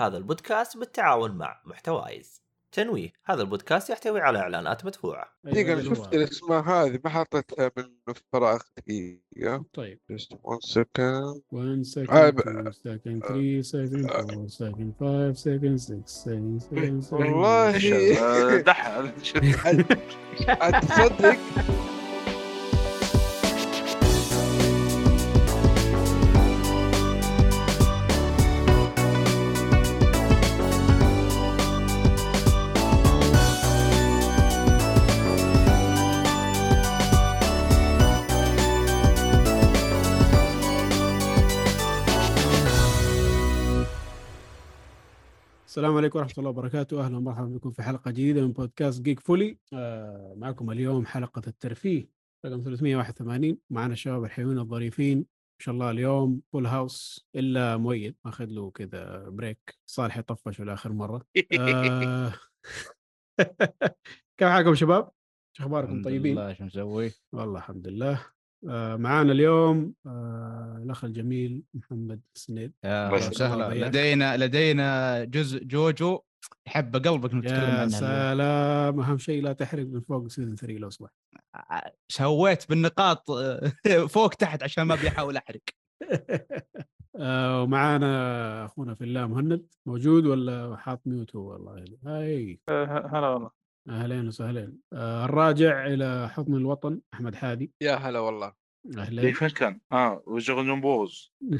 هذا البودكاست بالتعاون مع محتوايز. تنويه هذا البودكاست يحتوي على إعلانات مدفوعة. دقيقة أيوة، أنا اللي شفت الاسماء هذه؟ ما حطيتها من فراغ. دقيقة. طيب. Just one second. 1 second آه، ب- 2 second 3 second 4 second 5 second 6 second 7 second. والله. آه، دحى السلام عليكم ورحمة الله وبركاته. أهلا ومرحبا بكم في حلقة جديدة من بودكاست جيك فولي آه معكم اليوم حلقة الترفيه رقم 381 معنا الشباب الحلوين الظريفين. ما شاء الله اليوم full house إلا مؤيد أخذ له كذا break صالح طفش لآخر مرة. آه. كيف حالكم شباب؟ شو أخباركم؟ طيبين؟ لله. شو مسوي؟ والله الحمد لله. معانا اليوم آه الأخ الجميل محمد سنيد. يا وسهلا. لدينا لدينا جزء جوجو يحب قلبك نتكلم يا عنه اليوم. سلام. أهم شيء لا تحرق من فوق season 3 لو سمحت سويت بالنقاط آه، فوق تحت عشان ما بيحاول أحرق. آه، ومعانا أخونا في الله مهند. موجود ولا حاط mute هو والله؟ هاي. هلا والله. أهلين وسهلين. آه، الراجع إلى حضن الوطن أحمد حادي. يا هلا والله. أهلين. فين كان؟ آه وشغل جمبوز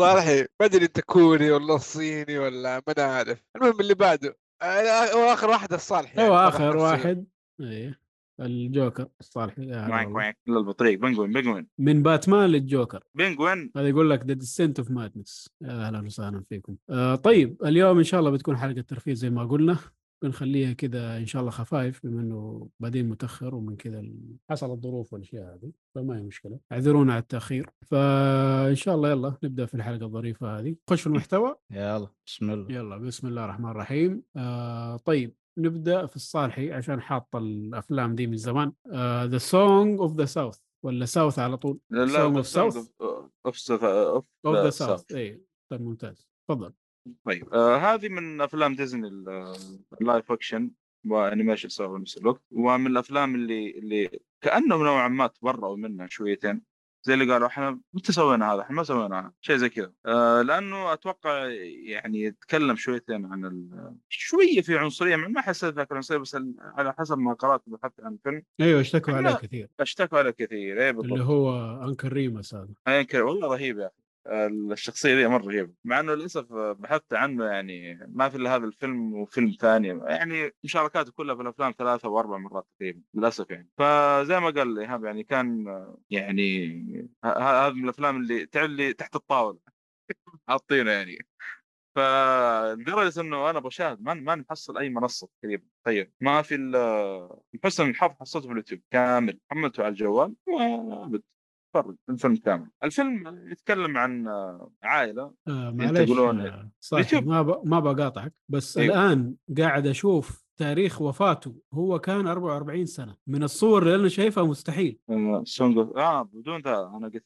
صالحي ما أدري أنت كوري ولا صيني ولا ما أنا عارف المهم اللي بعده أنا- هو آخر واحد الصالح يعني هو آخر. واحد. إيه. الجوكر والله. كوينك لا البطريق. penguin penguin من باتمان للجوكر. penguin هذا يقول لك the descent of madness أهلا وسهلا فيكم. آه طيب اليوم إن شاء الله بتكون حلقة ترفيه زي ما قلنا. بنخليها كذا إن شاء الله خفايف بما إنه بادين متأخر ومن كذا ال- حصل الظروف والأشياء هذه فما هي مشكلة. اعذرونا على التأخير. فإن شاء الله يلا نبدأ في الحلقة الظريفة هذه. خش في المحتوى. يلا بسم الله. يلا بسم الله الرحمن الرحيم. آه طيب. نبدأ في الصالحي عشان حاط الأفلام دي من زمان. the Song of the South ولا South على طول؟ لا Song of South. of of of the South اي طيب ممتاز. تفضل. طيب آه هذه من أفلام ديزني ال- ال live action و animation سوا بنفس الوقت. ومن الأفلام اللي اللي كانهم نوعا ما تبرأوا منها شويتين. زي اللي قالوا إحنا متى سوينا هذا؟ إحنا ما سوينا شيء زي كذا. آه لأنه أتوقع يعني يتكلم شويتين عن ال... شوية في عنصرية ما حسيت ذاك العنصريه بس على حسب ما قرأت وبحثت عن الفيلم أيوه اشتكوا عليه كثير. اشتكوا عليه كثير إيه بالضبط. اللي هو انكل ريمس هذا ينكر والله رهيب يا أخي. الشخصية دي مرة رهيبة. مع إنه للأسف بحثت عنه يعني ما في إلا هذا الفيلم وفيلم ثاني. يعني مشاركاته كلها في الأفلام ثلاثة واربع مرات تقريبا للأسف يعني. فزي ما قال إيهاب يعني كان يعني هذا من الأفلام اللي تعرف اللي تحت الطاولة. حاطينه يعني. فلدرجة إنه أنا بشاهد ما ما نحصل أي منصة تقريبا تخيل. ما في ال- حسن الحظ حصلته في اليوتيوب. كامل. حملته على الجوال وابد تفرج الفيلم كامل. الفيلم يتكلم عن عائلة. آه معلش تقولون آه صحيح يوتيوب. ما ب... ما بقاطعك بس أيوه. الآن قاعد أشوف تاريخ وفاته هو كان 44 سنة. من الصور اللي أنا شايفها مستحيل. Song of آه بدون the أنا قلت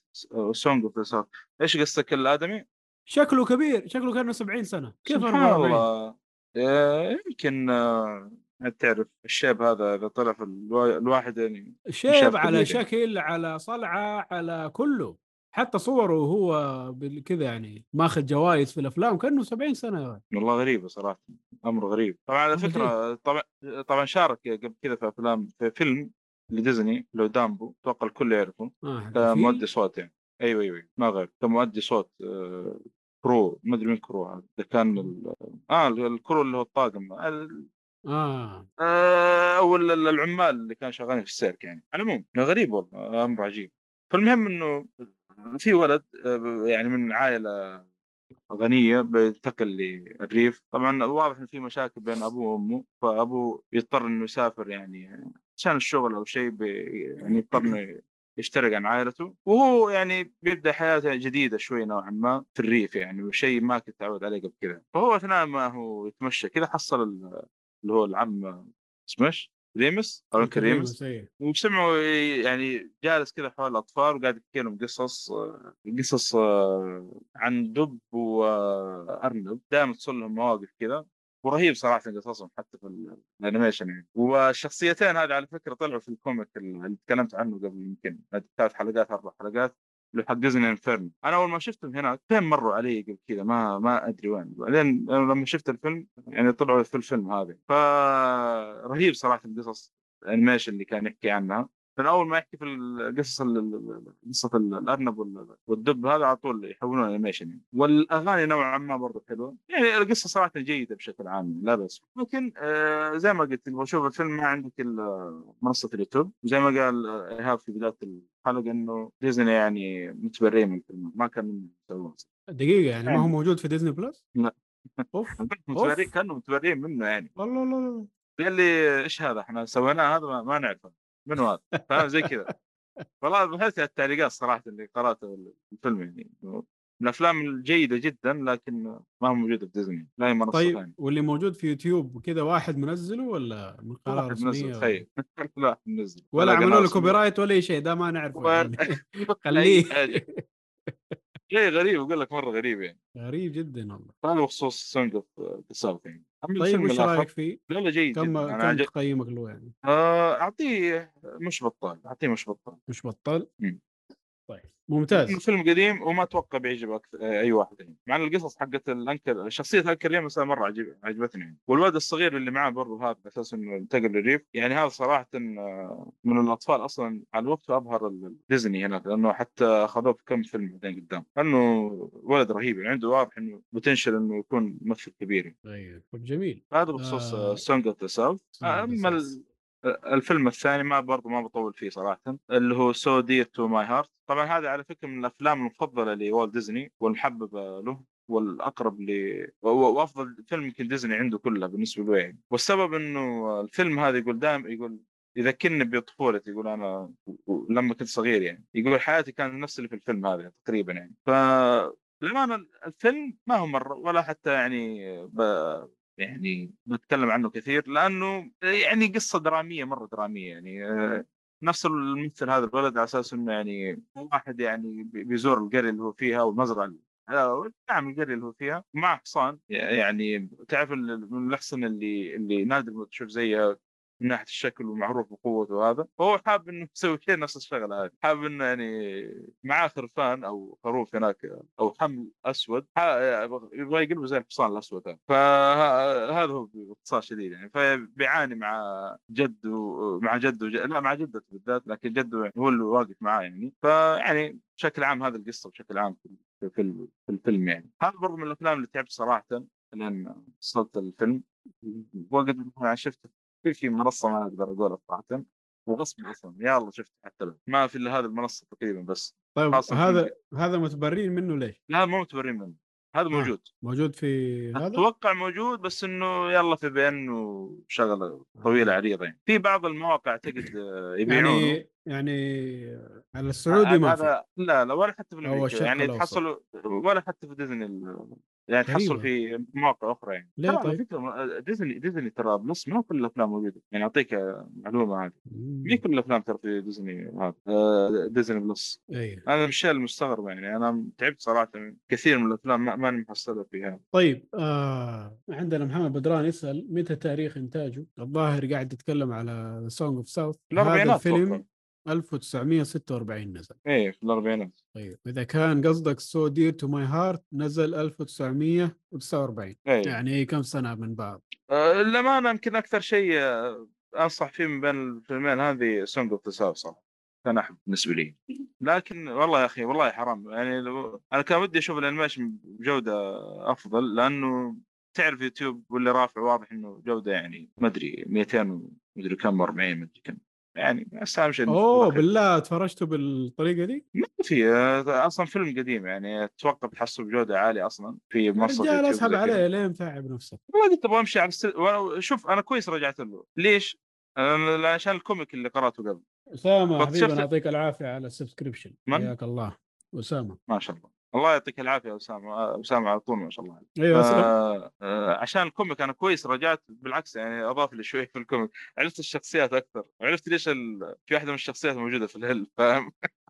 Song of the إيش قصتك الآدمي؟ شكله كبير شكله كأنه 70 سنة. كيف سبحان 44 الله آه، يمكن آه، تعرف الشيب هذا إذا طلع في الوا- الواحد يعني شيب شاف على يعني. شكل على صلعه على كله. حتى صوره وهو كذا يعني ماخذ جوائز في الأفلام كأنه 70 سنة. ولد. والله غريبه صراحة أمر غريب. طبعا على فكرة طبعا طبعا شارك قبل كذا في أفلام في فيلم لديزني لو دامبو أتوقع الكل يعرفه. حق كمؤدي الفيل. صوت يعني. أيوه أيوه ما غير. كمؤدي صوت آه، crew ما أدري مين crew هذا. كان ال- آه ال crew اللي هو الطاقم. ال- آه. آه، أو ال- ال- العمال اللي كانوا شغالين في السيرك يعني. على العموم غريب والله أمر عجيب. فالمهم إنه في ولد آه، يعني من عائلة غنية بينتقل للريف. طبعا واضح ان في مشاكل بين أبوه وأمه فأبوه يضطر إنه يسافر يعني عشان الشغل أو شيء يعني يضطر إنه يشترك عن عائلته. وهو يعني بيبدأ حياته جديدة شوي نوعا ما في الريف يعني وشيء ما كنت تعود عليه قبل كذا فهو أثناء ما هو يتمشى كذا حصل اللي هو العم اسمه؟ ريمس؟ أو يمكن ريمس. إيه. وسمعوا يعني جالس كذا حول الأطفال وقاعد يحكي لهم قصص آه، قصص آه، عن دب وارنب دائما تصل لهم مواقف كذا ورهيب صراحة قصصهم حتى في ال animation يعني. والشخصيتين هذه على فكرة طلعوا في ال comic اللي تكلمت عنه قبل يمكن ثلاث حلقات أربع حلقات. اللي ديزني Inferno. أنا أول ما شفتهم هناك فين مروا علي قبل كذا ما ما أدري وين. بعدين لما شفت الفيلم يعني طلعوا في الفيلم هذا. فرهيب صراحة القصص ال animation اللي كان يحكي عنها. من أول ما يحكي في القصص ال- ال- ال- قصة ال- الأرنب وال- والدب هذا على طول يحولون animation يعني. والأغاني نوعا ما برضه حلوة. يعني القصة صراحة جيدة بشكل عام لا بس لكن آه زي ما قلت تبغى تشوف الفيلم ما عندك إلا منصة اليوتيوب. زي ما قال آه، إيهاب في بداية الحلقة إنه ديزني يعني متبرئين من الفيلم ما كان يسوون. دقيقة يعني ما هو يعني. موجود في ديزني plus؟ لا. أوف متبرئين كانوا متبرئين منه يعني. والله لا قال لي إيش هذا؟ إحنا سويناه هذا ما نعرفه. منو هذا فاهم؟ زي كذا. والله بحثت على التعليقات صراحة اللي قرأتها في الفيلم يعني من الأفلام الجيدة جدا لكن ما هو موجوده في ديزني لا هي منصة طيب ثانية. واللي موجود في يوتيوب وكذا واحد منزله ولا من قناه واحد منزل رسميه ولا- تخيل. لا منزل ولا عملوا له copyright ولا أي شيء ده ما نعرفه ولا- يعني. خليه. شيء غريب أقول لك مرة غريب يعني. غريب جدا والله. هذا بخصوص Song of يعني. طيب وش رأيك فيه؟ لا لا جيد كم جدا. أنا كم عجب... تقييمك له يعني؟ آه، أعطيه مش بطال أعطيه مش بطال مش بطل؟ مم. طيب. ممتاز. الفيلم قديم وما أتوقع بيعجب أكثر أي واحد يعني. مع إن القصص حقت ال uncle شخصية Uncle Remus مرة عجب عجبتني. يعني والولد الصغير اللي معاه برضه هذا على أساس إنه انتقل للريف يعني هذا صراحة آه، من الأطفال أصلا على الوقت ابهر ديزني هناك لأنه حتى اخذوه في كم فيلم بعدين قدام. لأنه ولد رهيب يعني عنده واضح إنه potential إنه يكون ممثل كبير يعني. أيوه طب جميل. هذا بخصوص آه. Song of the South أما. الفيلم الثاني ما برضو ما بطول فيه صراحة اللي هو So Dear to My Heart طبعا هذا على فكرة من الأفلام المفضلة لوالت ديزني والمحببة له والأقرب ل و- وأفضل فيلم يمكن ديزني عنده كلها بالنسبة له. يعني والسبب إنه الفيلم هذا يقول دائما يقول يذكرني بطفولتي يقول أنا و- لما كنت صغير يعني. يقول حياتي كانت نفس اللي في الفيلم هذا تقريبا يعني. ف الفيلم ما هو مرة ولا حتى يعني ب... يعني بتكلم عنه كثير لأنه يعني قصة درامية مرة درامية يعني آه، نفس الممثل هذا الولد على أساس إنه يعني واحد يعني بي- بيزور القرية اللي هو فيها والمزرعة نعم القرية اللي هو فيها مع حصان يعني تعرف من الاحصنه اللي اللي نادر ما تشوف زيها من ناحية الشكل ومعروف بقوته وهذا فهو حاب إنه يسوي شيء نفس الشغلة هذه. حاب إنه يعني معاه خرفان أو خروف هناك أو حمل أسود يبغى يقلبه زي الحصان الأسود هذا. فهذا هو باختصار شديد يعني. فبيعاني مع جده مع جده وج- لا مع جدته بالذات لكن جده يعني هو اللي واقف معاه يعني. فيعني بشكل عام هذه القصة بشكل عام في في, في, في الفيلم يعني. هذا برضه من الأفلام اللي تعبت صراحة لأن وصلت الفيلم. وقت ما شفته. في في منصة ما أقدر أقولها صراحة وغصب أصلا يا الله شفت حتى له. ما في إلا هذه المنصة تقريبا بس. طيب هذا هذا متبرين منه ليش؟ لا مو متبرين منه. هذا موجود. موجود في هذا؟ أتوقع موجود بس إنه يلا في بي إن وشغلة طويلة عريضة يعني. في بعض المواقع اعتقد آه، يبيعونه. يعني يعني على السعودي ما في. هذا لا لا ولا حتى في أمريكا يعني. تحصلوا ولا حتى في ديزني يعني تحصل. في مواقع أخرى يعني. ليه ترى على طيب؟ فكرة ديزني ديزني ترى plus ما كل الأفلام موجودة. يعني أعطيك معلومة هذه مي كل الأفلام ترى في ديزني هذا؟ آه، ديزني plus. أيوه أنا من الشيء المستغرب يعني. أنا تعبت صراحة. كثير من الأفلام ما ماني محصلها فيها. طيب آه عندنا محمد بدران يسأل متى تاريخ إنتاجه؟ الظاهر قاعد يتكلم على Song of South هذا الفيلم. 1946 نزل. إيه في الأربعينات. طيب إذا كان قصدك So Dear to My Heart نزل 1949 إيه. يعني كم سنة من بعض؟ آه، للأمانة يمكن أكثر شيء آه، أنصح فيه من بين الفيلمين هذه Song of the صراحة كان أحب بالنسبة لي. لكن والله يا أخي والله حرام. يعني لو أنا كان ودي أشوف ال animation بجودة أفضل لأنه تعرف يوتيوب واللي رافع واضح إنه جودة يعني ما أدري 200 ومدري كم 40 ما أدري كم. يعني بس اهم شيء اوه بالله تفرجته بالطريقة دي؟ ما في أصلا فيلم قديم يعني أتوقع بتحصل بجودة عالية أصلا في منصة رجال أسحب. عليه ليه متعب نفسك؟ والله قلت أبغى أمشي على السل... شوف أنا كويس رجعت له ليش؟ عشان ال comic اللي قرأته قبل أسامة حبيبي يعطيك العافية على ال subscription؟ حياك الله اسامه ما شاء الله الله يعطيك العافية يا أسامة. أسامة على طول ما شاء الله. أيوه. آه آه عشان ال comic أنا كويس رجعت بالعكس يعني أضاف لي شوي في ال comic. عرفت الشخصيات أكثر. عرفت ليش ال... في واحدة من الشخصيات موجودة في الهل فاهم؟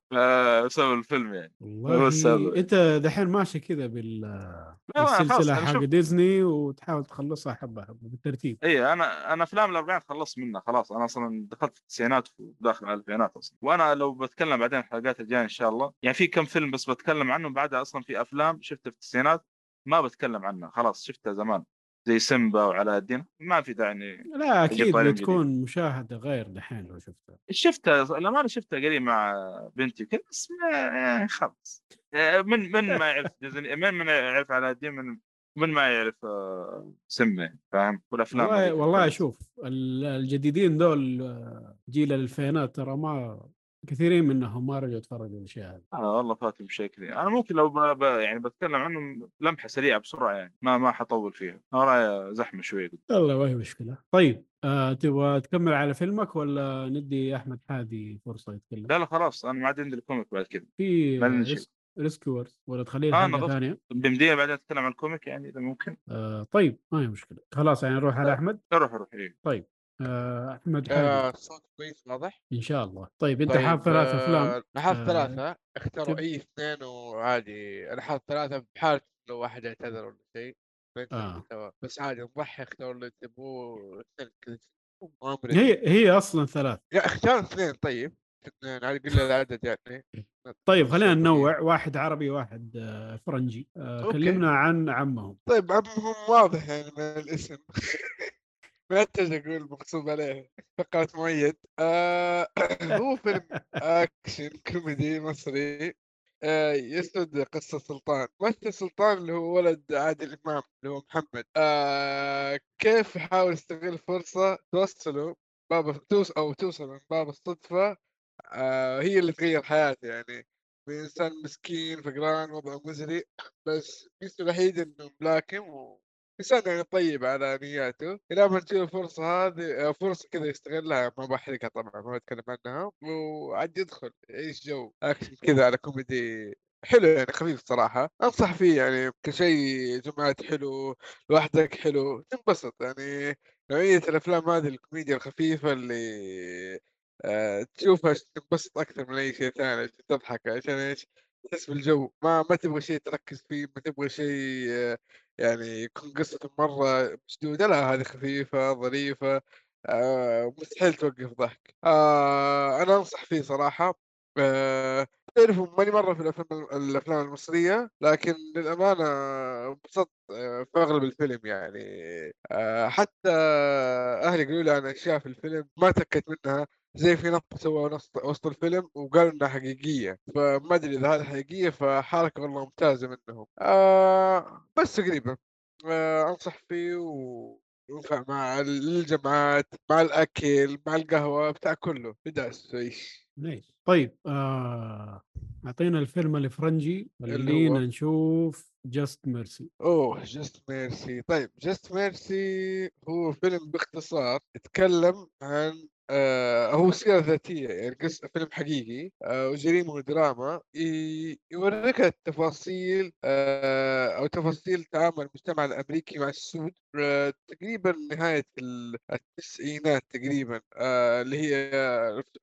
بسبب الفيلم يعني. والله انت دحين ماشي كذا بال لا، أنا خلاص، السلسله أنا حق ديزني وتحاول تخلصها حبة حبة بالترتيب. اي أنا أنا افلام الاربعينات خلصت منها خلاص. أنا أصلا دخلت في التسعينات وداخل على الألفينات أصلا. وأنا لو بتكلم بعدين الحلقات الجاية إن شاء الله يعني في كم فيلم بس بتكلم عنهم بعدها أصلا في أفلام شفتها في التسعينات ما بتكلم عنها خلاص شفتها زمان. زي سيمبا وعلاء الدين ما في داعي إني لا أكيد بتكون مشاهدة غير دحين لو شفتها. شفتها لما أنا شفتها قريب مع بنتي وكذا بس ما يعني خلاص. آه، من من ما يعرف ديزني من من يعرف علاء الدين من من ما يعرف آه، سمه فاهم؟ والأفلام والله. والله شوف ال- الجديدين دول آه، جيل الألفينات ترى ما كثيرين منهم ما رجعوا يتفرجوا الأشياء هذه. آه والله فاتهم شيء كثير أنا ممكن لو ب... ب... يعني بتكلم عنهم لمحة سريعة بسرعة يعني ما ما حطول فيها. ورايا زحمة شوي يلا ما هي مشكلة. طيب آه تبغى تكمل على فيلمك ولا ندي أحمد حادي فرصة يتكلم؟ لا لا خلاص. أنا ما عاد عندي الكوميك بعد كذا. في. ريسك ريسكيورز ولا تخليه آه، نظفت. ثانية؟ بمدينه بعدين أتكلم عن الكوميك يعني إذا ممكن. آه طيب ما هي مشكلة. خلاص يعني نروح على أحمد؟ روح روح إيه. آه أحمد آه، الصوت كويس واضح؟ إن شاء الله. طيب أنت طيب حاب ثلاث افلام آه، أنا حاط آه، ثلاثة. اختاروا؟ أي اثنين وعادي. أنا حاط ثلاثة بحالة لو واحد اعتذر ولا شيء. آه. بس عادي نضحي اختاروا اللي تبوه. هي هي أصلا ثلاث لا اختار اثنين طيب. اثنين على قل العدد يعني. طيب خلينا ننوع. واحد عربي واحد آه، فرنجي. كلمنا عن عمهم. طيب عمهم واضح يعني من الاسم. ما احتاج أقول مغصوب عليه فقرة مؤيد آه هو فيلم أكشن كوميدي مصري. آه يسرد قصة سلطان. ممثل سلطان اللي هو ولد عادل إمام اللي هو محمد. آه كيف يحاول يستغل فرصة توصله باب توص أو توصل من باب الصدفة؟ آه هي اللي تغير حياته يعني. من إنسان مسكين فقران وضعه مزري بس ميزته الوحيد إنه ملاكم انسان يعني طيب على نياته. إلى ما تجي الفرصة هذه آه، فرصة كذا يستغلها ما بحرقها طبعا ما بتكلم عنها وعاد يدخل يعيش جو أكشن كذا على كوميدي حلو يعني خفيف صراحة. أنصح فيه يعني كشيء جمعات حلو لوحدك حلو تنبسط يعني. نوعية الأفلام هذه الكوميديا الخفيفة اللي آه تشوفها تنبسط أكثر من أي شيء ثاني عشان تضحك عشان إيش؟ تحس بالجو. ما ما تبغى شيء تركز فيه ما تبغى شيء آه يعني يكون قصته مرة مشدودة لا هذه خفيفة ظريفة آه مستحيل توقف ضحك. آه أنا أنصح فيه صراحة. آه تعرفوا ماني مرة في الأفلام الأفلام المصرية لكن للأمانة انبسطت في أغلب الفيلم يعني. حتى أهلي قالوا لي عن أشياء في الفيلم ما تأكدت منها. زي في نقطة سووها وسط وسط الفيلم وقالوا إنها حقيقية. فما أدري إذا هذه حقيقية فحركة والله ممتازة منهم. آه بس تقريبا آه أنصح فيه و ينفع مع الجمعات مع الأكل مع القهوة بتاع كله. بداس إيش nice. طيب آه أعطينا الفيلم الفرنجي خلينا؟ نشوف Just Mercy أوه Just Mercy طيب Just Mercy هو فيلم باختصار يتكلم عن آه هو سيرة ذاتية يعني قصة فيلم حقيقي آه وجريمة ودراما يوريك التفاصيل آه أو تفاصيل تعامل المجتمع الأمريكي مع السود آه تقريبا نهاية ال- التسعينات تقريبا آه اللي هي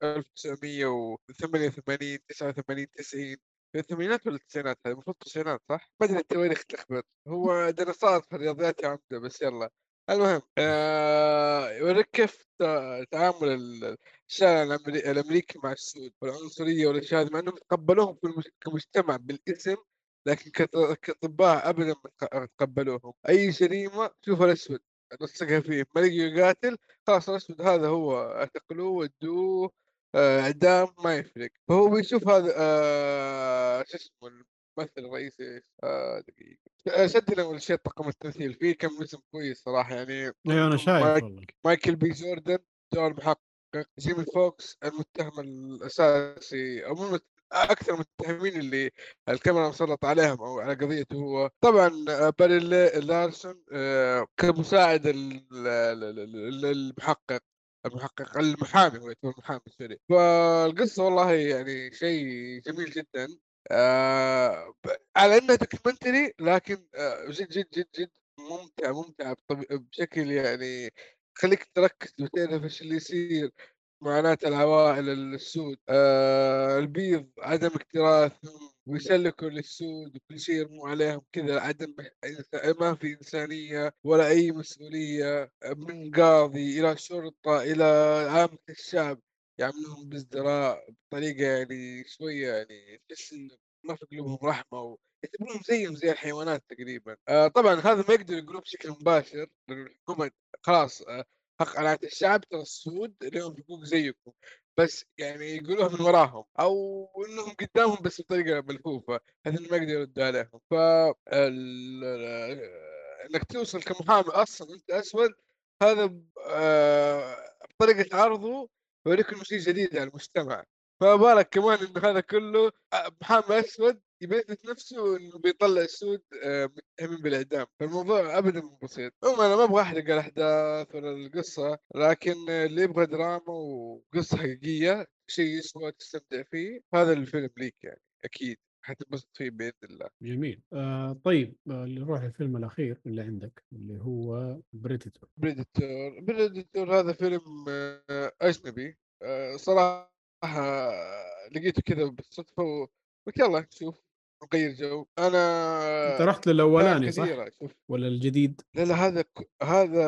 1988 89 90 في الثمانينات ولا التسعينات؟ هذه المفروض التسعينات صح؟ ما أدري التواريخ تلخبط؟ هو دراسات في الرياضيات يا عمدة بس يلا. المهم آه يوريك كيف تعامل ال- الشارع الأمريكي مع السود والعنصرية والأشياء هذه مع إنهم تقبلوهم كمجتمع بالاسم لكن كأطباء ابدا ما تق- تقبلوهم. أي جريمة شوف الأسود نصقها فيه. ما لقي يقاتل خلاص الأسود هذا هو اعتقلوه ودوه آه، إعدام ما يفرق. فهو بيشوف هذا آه شو اسمه الممثل الرئيسي آه دقيقة. آه، سجل أول شيء طاقم التمثيل. فيه كم اسم كويس صراحة يعني أيوه أنا شايف مايك والله. مايكل بي جوردن دور محقق. جيمي فوكس المتهم الأساسي أو مو أكثر المتهمين اللي الكاميرا مسلط عليهم أو على قضيته هو طبعا آه، بري لا- لارسون آه، كمساعد ال- ال- ال- ال- المحقق المحقق المحامي هو يعتبر محامي sorry. فالقصة والله يعني شيء جميل جدا. آه على إنها documentary لكن آه جد جد جد جد ممتع ممتع. بشكل يعني خليك تركز وتعرف إيش اللي يصير معاناة العوائل السود آه البيض عدم اكتراثهم ويسلكوا للسود وكل شيء يرموا عليهم كذا عدم ما في إنسانية ولا أي مسؤولية من قاضي إلى شرطة إلى عامة الشعب يعاملوهم بازدراء بطريقة يعني شوية يعني تحس إن ما في قلوبهم رحمة و... يعتبرونهم زيهم زي الحيوانات تقريبا. آه طبعا هذا ما يقدر يقولوه بشكل مباشر لأن الحكومة خلاص آه حق على الشعب ترى السود لهم حقوق زيكم بس يعني يقولوها من وراهم أو إنهم قدامهم بس بطريقة ملفوفة انهم ما يقدروا يردوا عليهم. ف ال- إنك توصل كمحامي أصلا أنت أسود هذا آه، بطريقة عرضه إنه شيء جديد على المجتمع. فبالك كمان إنه هذا كله آه، محامي أسود يبث نفسه إنه بيطلع السود آه، متهمين بالإعدام. فالموضوع ابدا مو بسيط. عموما أنا ما أبغى أحرق الأحداث ولا القصة لكن اللي يبغى دراما وقصة حقيقية شيء يسوى تستمتع فيه هذا الفيلم ليك يعني أكيد. حتنبسط فيه بإذن الله. جميل. آه طيب آه نروح الفيلم الأخير اللي عندك اللي هو Predator Predator Predator هذا فيلم آه، أجنبي. آه، صراحة لقيته كذا بالصدفة قلت يلا نشوف نغير جو. أنا أنت رحت للأولاني صح؟ شوف. ولا الجديد؟ لا لا هذا ك... هذا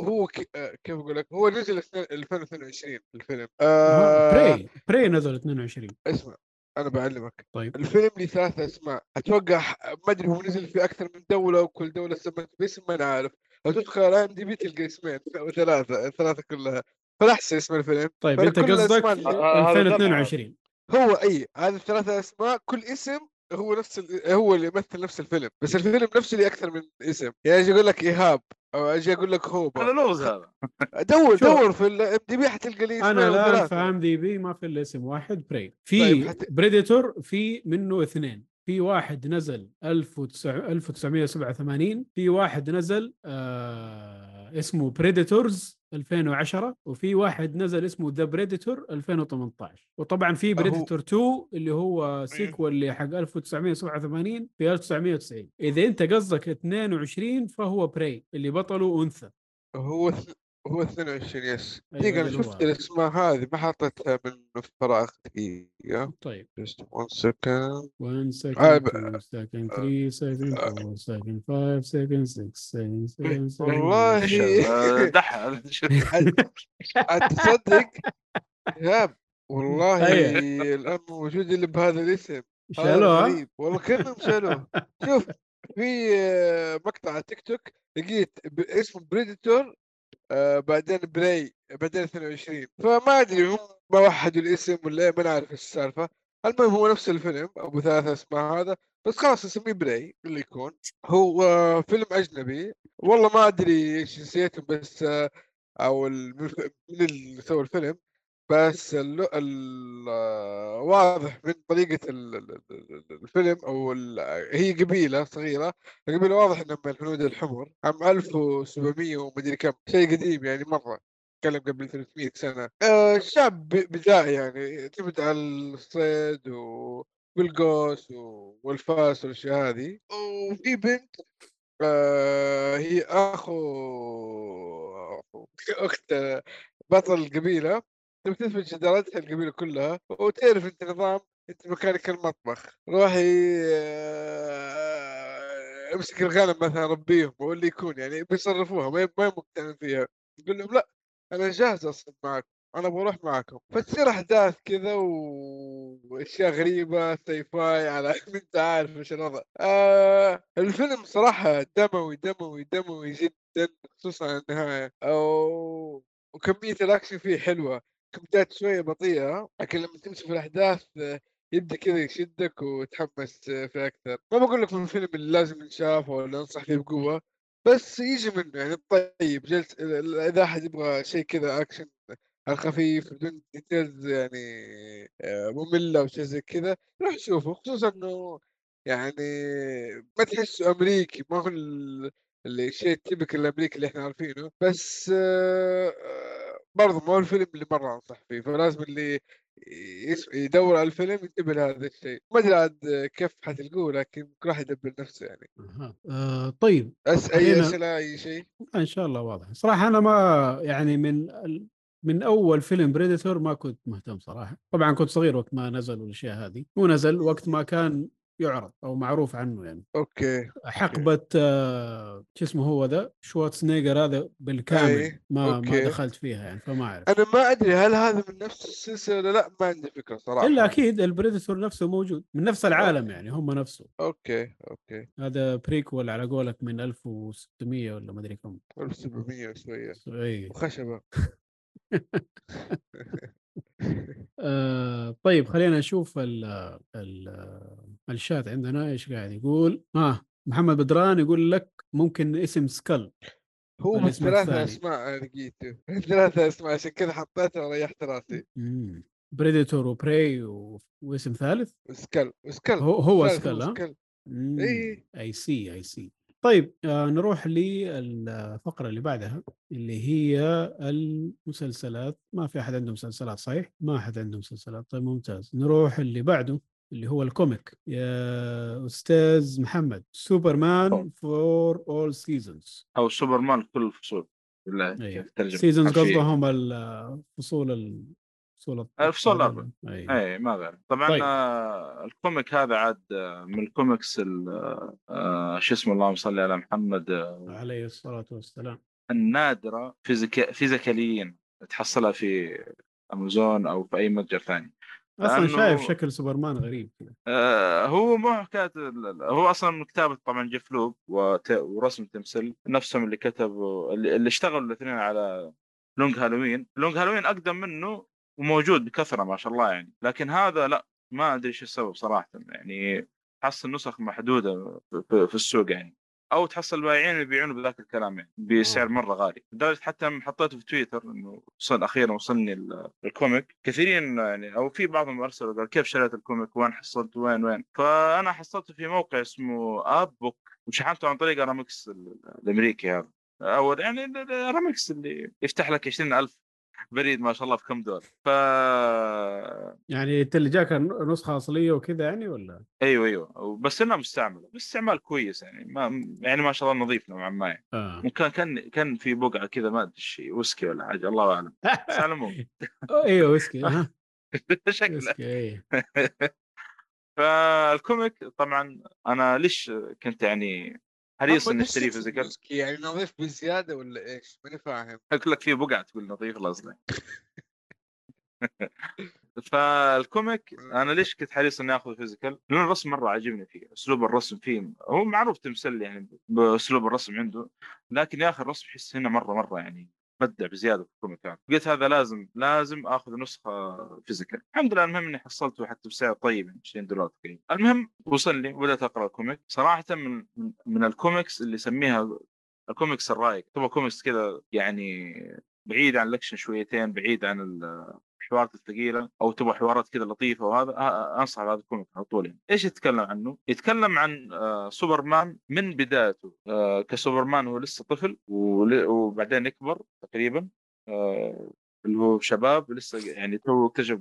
هو. آه، كيف أقول لك هو نزل السنة 2022 الفيلم. آه آه... Prey Prey نزل 22 اسمع أنا بعلمك. طيب. الفيلم لي ثلاث اسماء أتوقع ما أدري هو نزل في أكثر من دولة وكل دولة سمت باسم ما أنا عارف. لو تدخل على إم دي بي تلقى اسمين أو ثلاثة الثلاثه كلها. فلاحظ اسم الفيلم. طيب أنت قصدك الأسماء اللي- آه، هذا 2022 هو إي هذه الثلاثة أسماء كل اسم هو نفس ال... هو اللي يمثل نفس الفيلم بس الفيلم نفسه اللي أكثر من اسم. يعني أجي أقول لك ايهاب أو أجي أقول لك هذا هوبا لوز هذا دور. دور في الام دي بي حتلقى لي أنا الان في. إم دي بي ما في إلا اسم واحد Prey في طيب، Predator في منه اثنين. في واحد نزل 1900 1987 في واحد نزل آه اسمه Predators 2010 وفي واحد نزل اسمه The Predator 2018 وطبعا في Predator 2 اللي هو sequel اللي حق 1987 في 1990 إذا أنت قصدك 22 فهو Prey اللي بطله أنثى. هو هو 22 يس. أيوة، دقيقة أنا هو شفت. الاسماء هذه؟ ما حطيتها من فراغ دقيقة. طيب. Just one second. 1 second آه، ب- 2 second 3 second 4 second 5 second 6 second 7 second. والله. آه، عاد تصدق ياب والله أيه. الان موجود اللي بهذا الاسم. غريب والله كانهم شالوه. شوف في آه، مقطع على تيك توك لقيت ب- اسمه Predator آه بعدين Prey بعدين 22 فما أدري هم ما وحدوا الاسم ولا إيه، ما نعرف السالفة. المهم هو نفس الفيلم أبو ثلاث اسماء هذا بس خلاص نسميه Prey اللي يكون. هو فيلم أجنبي. والله ما أدري إيش جنسيته بس آه، أو من اللي سوى الفيلم. بس ال- ال- واضح من طريقة ال- ال- ال- الفيلم أو هي قبيلة صغيرة القبيلة واضح إنهم من الهنود الحمر عام 1700 ومدري كم شيء قديم يعني مرة تكلم قبل 300 سنة. آه، الشعب ب- بدائي يعني يعتمد على الصيد و- والقوس و- والفاس والأشياء هذه. وفي بنت آه، هي أخو- أخت بطل القبيلة. تبي تثبت جدارتها القبيلة كلها وتعرف انت نظام انت مكانك المطبخ. روحي آه، امسك الغنم مثلا ربيهم واللي يكون يعني بيصرفوها ما مقتنعين فيها. يقول لهم لا أنا جاهز أصلا معكم أنا بروح معكم فتصير أحداث كذا وأشياء غريبة ساي فاي على أنت عارف إيش الوضع. آه الفيلم صراحة دموي دموي دموي جدا خصوصا النهاية. أو وكمية الأكشن فيه حلوة. كومنتات شوية بطيئة لكن لما تمشي في الأحداث آه، يبدأ كذا يشدك وتحمس فيه أكثر. ما بقول لك من الفيلم اللي لازم ينشاف ولا انصح فيه بقوة بس يجي منه. يعني طيب جلس إذا أحد يبغى شيء كذا أكشن الخفيف بدون details يعني آه، مملة أو شيء زي كذا روح شوفه. خصوصا إنه يعني ما تحسه أمريكي ما هو الشيء التبك الأمريكي اللي إحنا عارفينه. بس آه، آه، برضه ما هو الفيلم اللي مرة أنصح فيه فلازم اللي يدور على الفيلم ينتبه لهذا الشيء. ما أدري عاد كيف حتلقوه لكن كل واحد يدبر نفسه يعني. آه طيب. أس أي أسئلة أي شيء؟ إن شاء الله واضح. صراحة أنا ما يعني من ال- من أول فيلم بريدتور ما كنت مهتم صراحة. طبعا كنت صغير وقت ما نزل والأشياء هذه. ونزل وقت ما كان يعرض أو معروف عنه يعني. okay حقبة آه شو اسمه هو ذا؟ شوارتزنيجر هذا بالكامل أي، ما ما okay. دخلت فيها يعني فما أعرف. أنا ما أدري هل هذا من نفس السلسلة ولا لا ما عندي فكرة صراحة. إلا أكيد ال Predator نفسه موجود من نفس العالم يعني هم نفسه. okay okay. هذا prequel على قولك من 1600 ولا ما أدري كم. 1700 وشوية. اي وخشبة. آه طيب خلينا نشوف ال ال الشات عندنا إيش قاعد يقول؟ آه محمد بدران يقول لك ممكن اسم Skull هو ثلاثة. أسماء لقيته ثلاثة أسماء عشان كذا حطيتها وريحت راسي. Predator و Prey و... واسم ثالث؟ Skull Skull هو هو Skull ها سكال مم. إي. I see I see طيب آه نروح للفقرة اللي بعدها اللي هي المسلسلات. ما في أحد عنده مسلسلات صحيح؟ ما أحد عنده مسلسلات. طيب ممتاز. نروح اللي بعده. اللي هو ال comic يا أستاذ محمد Superman For All Seasons أو سوبرمان كل الفصول بالله. كيف ترجم Seasons. قصدهم الفصول ال- فصول الفصول الأربع. أيوه. أي ما غير طبعا طيب. آه ال comic هذا عاد آه، من الكوميكس ال- آه شو اسمه اللهم صل على محمد آه، عليه الصلاة والسلام النادرة physica- physically تحصلها في أمازون أو في أي متجر ثاني أصلا شايف شكل سوبرمان غريب كذا. آه هو مو حكاية هو أصلا من كتابه طبعا جيف لوب وت- ورسم تيم سيل نفسهم اللي كتبوا اللي, اللي اشتغلوا الاثنين على Long Halloween. Long Halloween أقدم منه وموجود بكثرة ما شاء الله يعني. لكن هذا لا ما أدري شو السبب صراحة يعني. تحصل نسخ محدودة في السوق يعني. أو تحصل بايعين يبيعونه بذاك الكلام يعني بسعر. مرة غالي. لدرجة حتى لما حطيته في تويتر إنه وصل أخيرا وصلني ال- ال comic. كثيرين يعني أو في بعضهم أرسلوا قال كيف شريت ال comic؟ وين حصلته وين وين؟ فأنا حصلته في موقع اسمه AbeBooks وشحنته عن طريق ارامكس ال- الأمريكي هذا. أو يعني ارامكس اللي يفتح لك 20000 بريد ما شاء الله في كم دولار ف يعني انت اللي جاك نسخة أصلية وكذا يعني ولا؟ أيوه أيوه. بس إنها مستعملة. بس استعمال كويس يعني. ما يعني ما شاء الله نظيف نوعا ما يعني. آه. ممكن كان كان في بقعة كذا ما أدري ويسكي ولا حاجة الله أعلم. بس على العموم. أيوه ويسكي شكله. إيه. فال comic طبعا أنا ليش كنت يعني حريص اني اشتريه physical يعني نظيف بزيادة ولا إيش؟ ماني فاهم أقول لك في بقعة تقول نظيف الله يصلح فال comic أنا ليش كنت حريص إني آخذ physical؟ لأن الرسم مرة عاجبني فيه، أسلوب الرسم فيه هو معروف تيم سيل يعني بأسلوب الرسم عنده، لكن يا أخي الرسم احس هنا مرة مرة يعني بدع بزيادة في ال comic هذا، قلت هذا لازم لازم آخذ نسخة physical، الحمد لله المهم إني حصلته حتى بسعر طيب يعني 20 دولار تقريبا، المهم وصلني وبدأت أقرأ ال comic، صراحة من من- الكوميكس اللي يسميها الكوميكس الرايق، تبغى كوميكس كذا يعني بعيد عن الأكشن شويتين، بعيد عن الحوارات الثقيله أو تبغى حوارات كذا لطيفة وهذا أنصح بهذا ال comic على طول يعني. إيش يتكلم عنه؟ يتكلم عن آه، سوبرمان من بدايته آه، كسوبرمان هو لسه طفل وبعدين يكبر تقريبا آه، اللي هو شباب لسه يعني تو اكتشف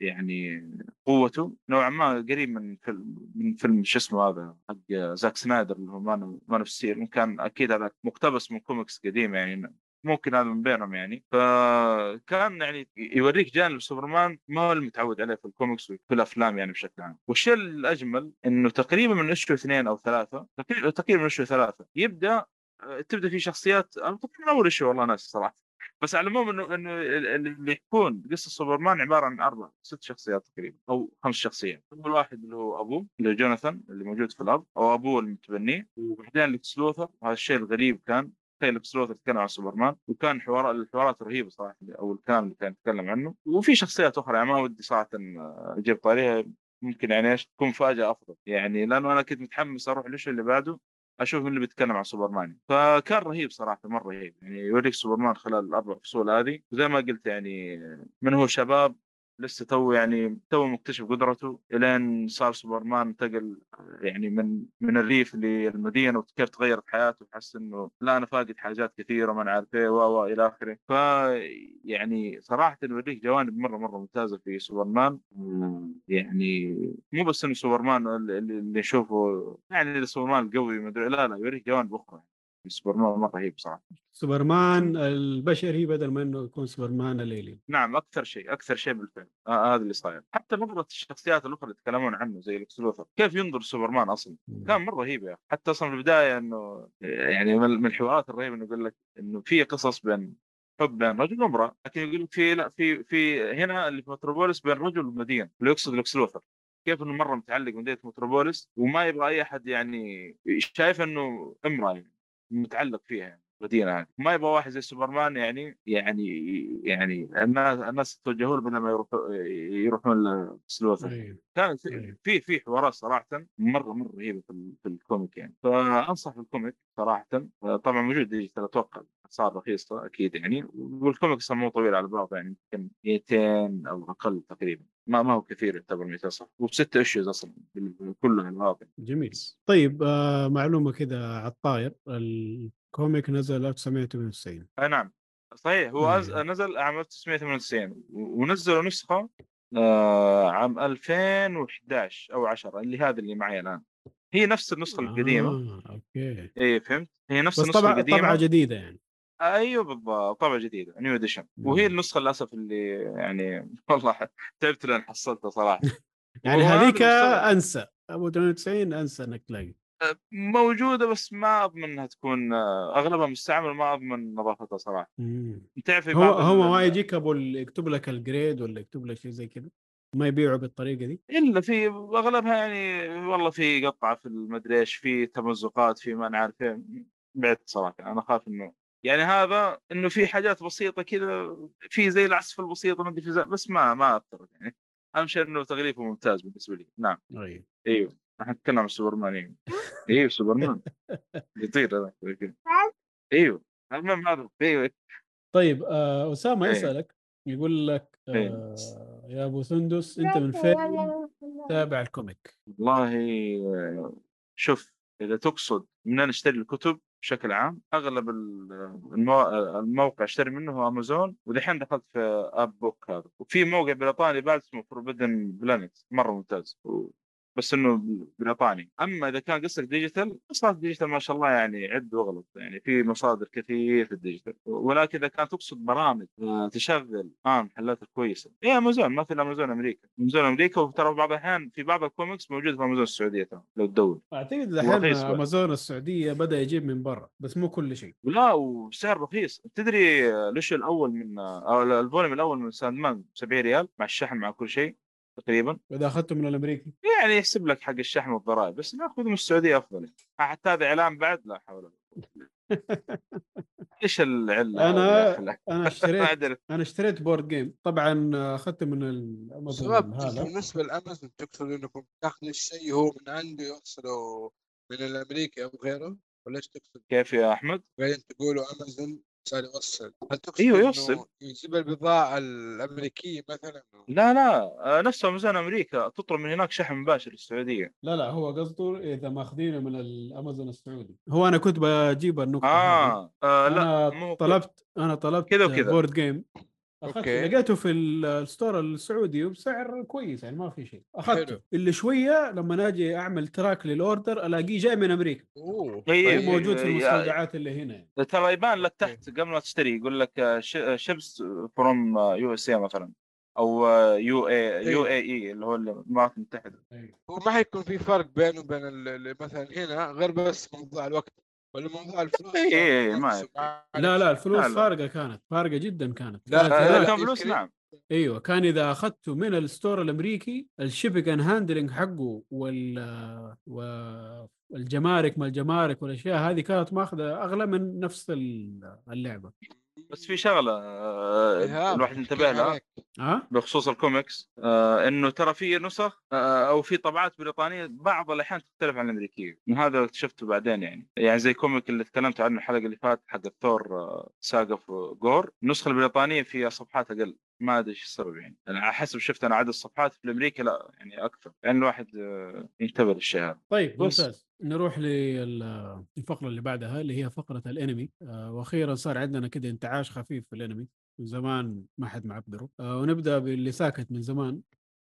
يعني قوته نوعا ما قريب من فيلم من فيلم شو اسمه هذا حق زاك سنايدر اللي هو Man of Steel كان أكيد هذا مقتبس من كوميكس قديم يعني ممكن هذا من بينهم يعني. فكان يعني يوريك جانب سوبرمان ما هو المتعود عليه في الكوميكس وفي الأفلام يعني بشكل عام. والشيء الأجمل إنه تقريبا من issue اثنين أو ثلاثة تقريبا تقريبا من issue ثلاثة يبدأ آه، تبدأ في شخصيات تقريبا أول issue والله ناس صراحة. بس على العموم انه إنه اللي يكون قصة سوبرمان عبارة عن أربع ست شخصيات تقريبا أو خمس شخصيات. أول واحد اللي هو أبوه اللي هو جوناثان اللي موجود في الأرض أو أبوه المتبنيه وبعدين لكس لوثر. وهذا الشيء الغريب كان تخيل لكس لوثر يتكلم عن سوبرمان وكان حوار الحوارات رهيبة صراحة أو الكلام اللي كان يتكلم عنه. وفي شخصيات أخرى يعني ما ودي صراحة أجيب طاريها ممكن يعني إيش تكون مفاجأة أفضل. يعني لأنه أنا كنت متحمس أروح لل issue اللي بعده أشوف من اللي بيتكلم عن سوبرمان. فكان رهيب صراحة مرة رهيب. يعني يوريك سوبرمان خلال الأربع فصول هذه. وزي ما قلت يعني من هو شباب لسه تو يعني تو مكتشف قدرته الين صار سوبرمان انتقل يعني من من الريف للمدينة وكيف تغيرت حياته وحس إنه لا أنا فاقد حاجات كثيرة ما نعرف إيه و إلى آخره. ف يعني صراحة يوريك جوانب مرة مرة ممتازة في سوبرمان. يعني مو بس إنه سوبرمان اللي اللي نشوفه يعني سوبرمان القوي ما أدري لا لا يوريك جوانب أخرى. سوبرمان مره رهيب صراحة سوبرمان البشري بدل ما إنه يكون سوبرمان ال alien نعم أكثر شيء أكثر شيء بالفعل. آه هذا اللي صاير. حتى نظرة الشخصيات الأخرى اللي يتكلمون عنه زي لكس لوثر. كيف ينظر سوبرمان أصلا؟ كان مرة رهيب يا أخي حتى أصلا في البداية إنه يعني من من الحوارات الرهيبة إنه يقول لك إنه في قصص بين حب بين رجل وامرأة لكن يقول لك في لا في في هنا اللي في متروبوليس بين رجل ومدينه اللي يقصد لكس لوثر. كيف إنه مرة متعلق بمدينة متروبوليس وما يبغى أي أحد يعني شايف إنه إمرأة يعني. متعلق فيها يعني. مدينة هذه. ما يبغى واحد زي سوبرمان يعني يعني يعني الناس الناس يتوجهوا له بدل ما يروحوا يروحون لكس لوثر أيوه. كان في أيوه. في في حوارات صراحة مرة مرة رهيبة في, ال- في ال comic يعني. فأنصح بال comic صراحة. طبعا موجود digital أتوقع صار رخيص أكيد يعني. وال comic أصلا مو طويل على بعضه يعني يمكن 200 أو أقل تقريبا. ما ما هو كثير يعتبر 200 صح؟ وب ست issues أصلا كله على بعض جميل. طيب آه معلومة كده على الطاير ال comic نزل 1998 أي نعم. صحيح. هو أز... نزل عام 1998 و- ونزلوا نسخة آه عام 2011 أو 10 اللي هذا اللي معي الآن. هي نفس النسخة القديمة. آه، okay. اي فهمت؟ هي نفس النسخة طبعا القديمة. طبعه جديدة يعني. أيوه بالضبط طبعه جديدة new edition وهي النسخة للأسف اللي يعني والله تعبت لين حصلتها صراحة. يعني هذيك. أنسى ابو 98 أنسى إنك تلاقي. موجودة بس ما أضمن إنها تكون أغلبها مستعمل ما أضمن نظافتها صراحة. تعرف هو هو ما يجيك أبو يكتب لك الجريد ولا يكتب لك شيء زي كذا؟ ما يبيعوا بالطريقة دي؟ إلا في أغلبها يعني والله في قطعة في المدري إيش في تمزقات في ما نعرف إيه. بعدت صراحة. أنا أخاف إنه يعني هذا إنه في حاجات بسيطة كذا في زي العزف البسيط ما أدري بس ما ما اثرت يعني. أهم شيء إنه تغليفه ممتاز بالنسبة لي. نعم. أيوه إيوه. إحنا نتكلم عن سوبرمان أيوه أيوه سوبرمان يطير هذا أيوه. المهم هذا. أيوه. طيب آه أسامة إيه. يسألك يقول لك إيه. آه يا أبو سندس أنت من فين؟ تابع ال comic. والله شوف إذا تقصد من أنا أشتري الكتب بشكل عام أغلب ال- المو... الموقع أشتري منه هو امازون ودحين دخلت في eBook هذا. وفي موقع بريطاني بعد اسمه فوربدن بلانت مرة ممتاز. بس إنه بريطاني أما إذا كان قصدك digital مصادر digital ما شاء الله يعني عد واغلط يعني في مصادر كثير في ال digital ولكن إذا كان تقصد برامج آه، تشغل آه محلات كويسة. اي امازون ما في امازون أمريكا. امازون أمريكا وترى بعض الاحيان في بعض الكوميكس موجود في امازون السعودية ترى لو تدور. أعتقد الحين. امازون السعودية بدأ يجيب من برا بس مو كل شيء. ولا وسعر رخيص. تدري آه، ليش الأول من آه، أو ال volume الأول من ساند مان 70 ريال مع الشحن مع كل شيء. تقريبا واذا أخذته من الأمريكي يعني يحسب لك حق الشحن والضرائب بس ناخذ من السعودية أفضل حتى هذا إعلان بعد لا حول. إيش العلة. أنا ما اشتريت. أنا اشتريت بورد جيم طبعا أخذته من الأمازون هذا بالنسبة لأمازون تقصد إنكم تاخذوا الشيء هو من عنده يوصله من الأمريكي أو غيره ولا إيش تقصد؟ كيف يا أحمد؟ بعدين تقولوا أمازون صار يوصل هل تقصد إنه يوصل. يجيب البضاعة الأمريكية مثلا؟ لا لا آه، نفس امازون أمريكا. تطلب من هناك شحن مباشر للسعودية. لا لا هو قصده إذا ماخذينه من الأمازون السعودي. هو أنا كنت بجيب النقطة هذه. آه, آه لا أنا مو طلبت أنا طلبت كذا وكذا. board game اخذته okay. لقيته في ال- ال store السعودي وبسعر كويس يعني ما في شيء. اخذته. اللي شوية لما أجي أعمل track لل order ألاقيه جاي من أمريكا. أوه. إيه، مو موجود في إيه، المستودعات اللي هنا. يعني. ترى يبان لك تحت قبل ما تشتري يقول لك ships from USA مثلا أو UA UAE اللي هو الامارات المتحده هو ما حيكون في فرق بينه وبين مثلا هنا غير بس موضوع الوقت. ولا موضوع الفلوس إيه، إيه، ما. لا لا الفلوس لا، لا. فارقة كانت فارقة جدا كانت لا، لا، كان فلوس. نعم أيوه كان إذا اخذته من ال store الأمريكي ال shipping and handling حقه وال والجمارك ما الجمارك والأشياء هذه كانت ماخذة أغلى من نفس ال- اللعبة بس في شغلة آه، الواحد ينتبه لها. ها بخصوص الكوميكس آه إنه ترى في نسخ آه أو في طبعات بريطانية بعض الأحيان تختلف عن الأمريكية من هذا اكتشفته بعدين يعني. يعني زي comic اللي تكلمت عنه الحلقة اللي فاتت حق الثور آه saga في Gorr. النسخة البريطانية فيها صفحات أقل. ما أدري إيش السبب يعني. أنا على حسب شفت أنا عدد الصفحات في أمريكا لا يعني أكثر يعني الواحد آه، ينتبه للشيء هذا. طيب بس. ممتاز. نروح للفقرة اللي بعدها اللي هي فقرة الأنمي. آه، وأخيرا صار عندنا كده انتعاش خفيف في الأنمي. من زمان ما حد معبره. آه، ونبدأ باللي ساكت من زمان.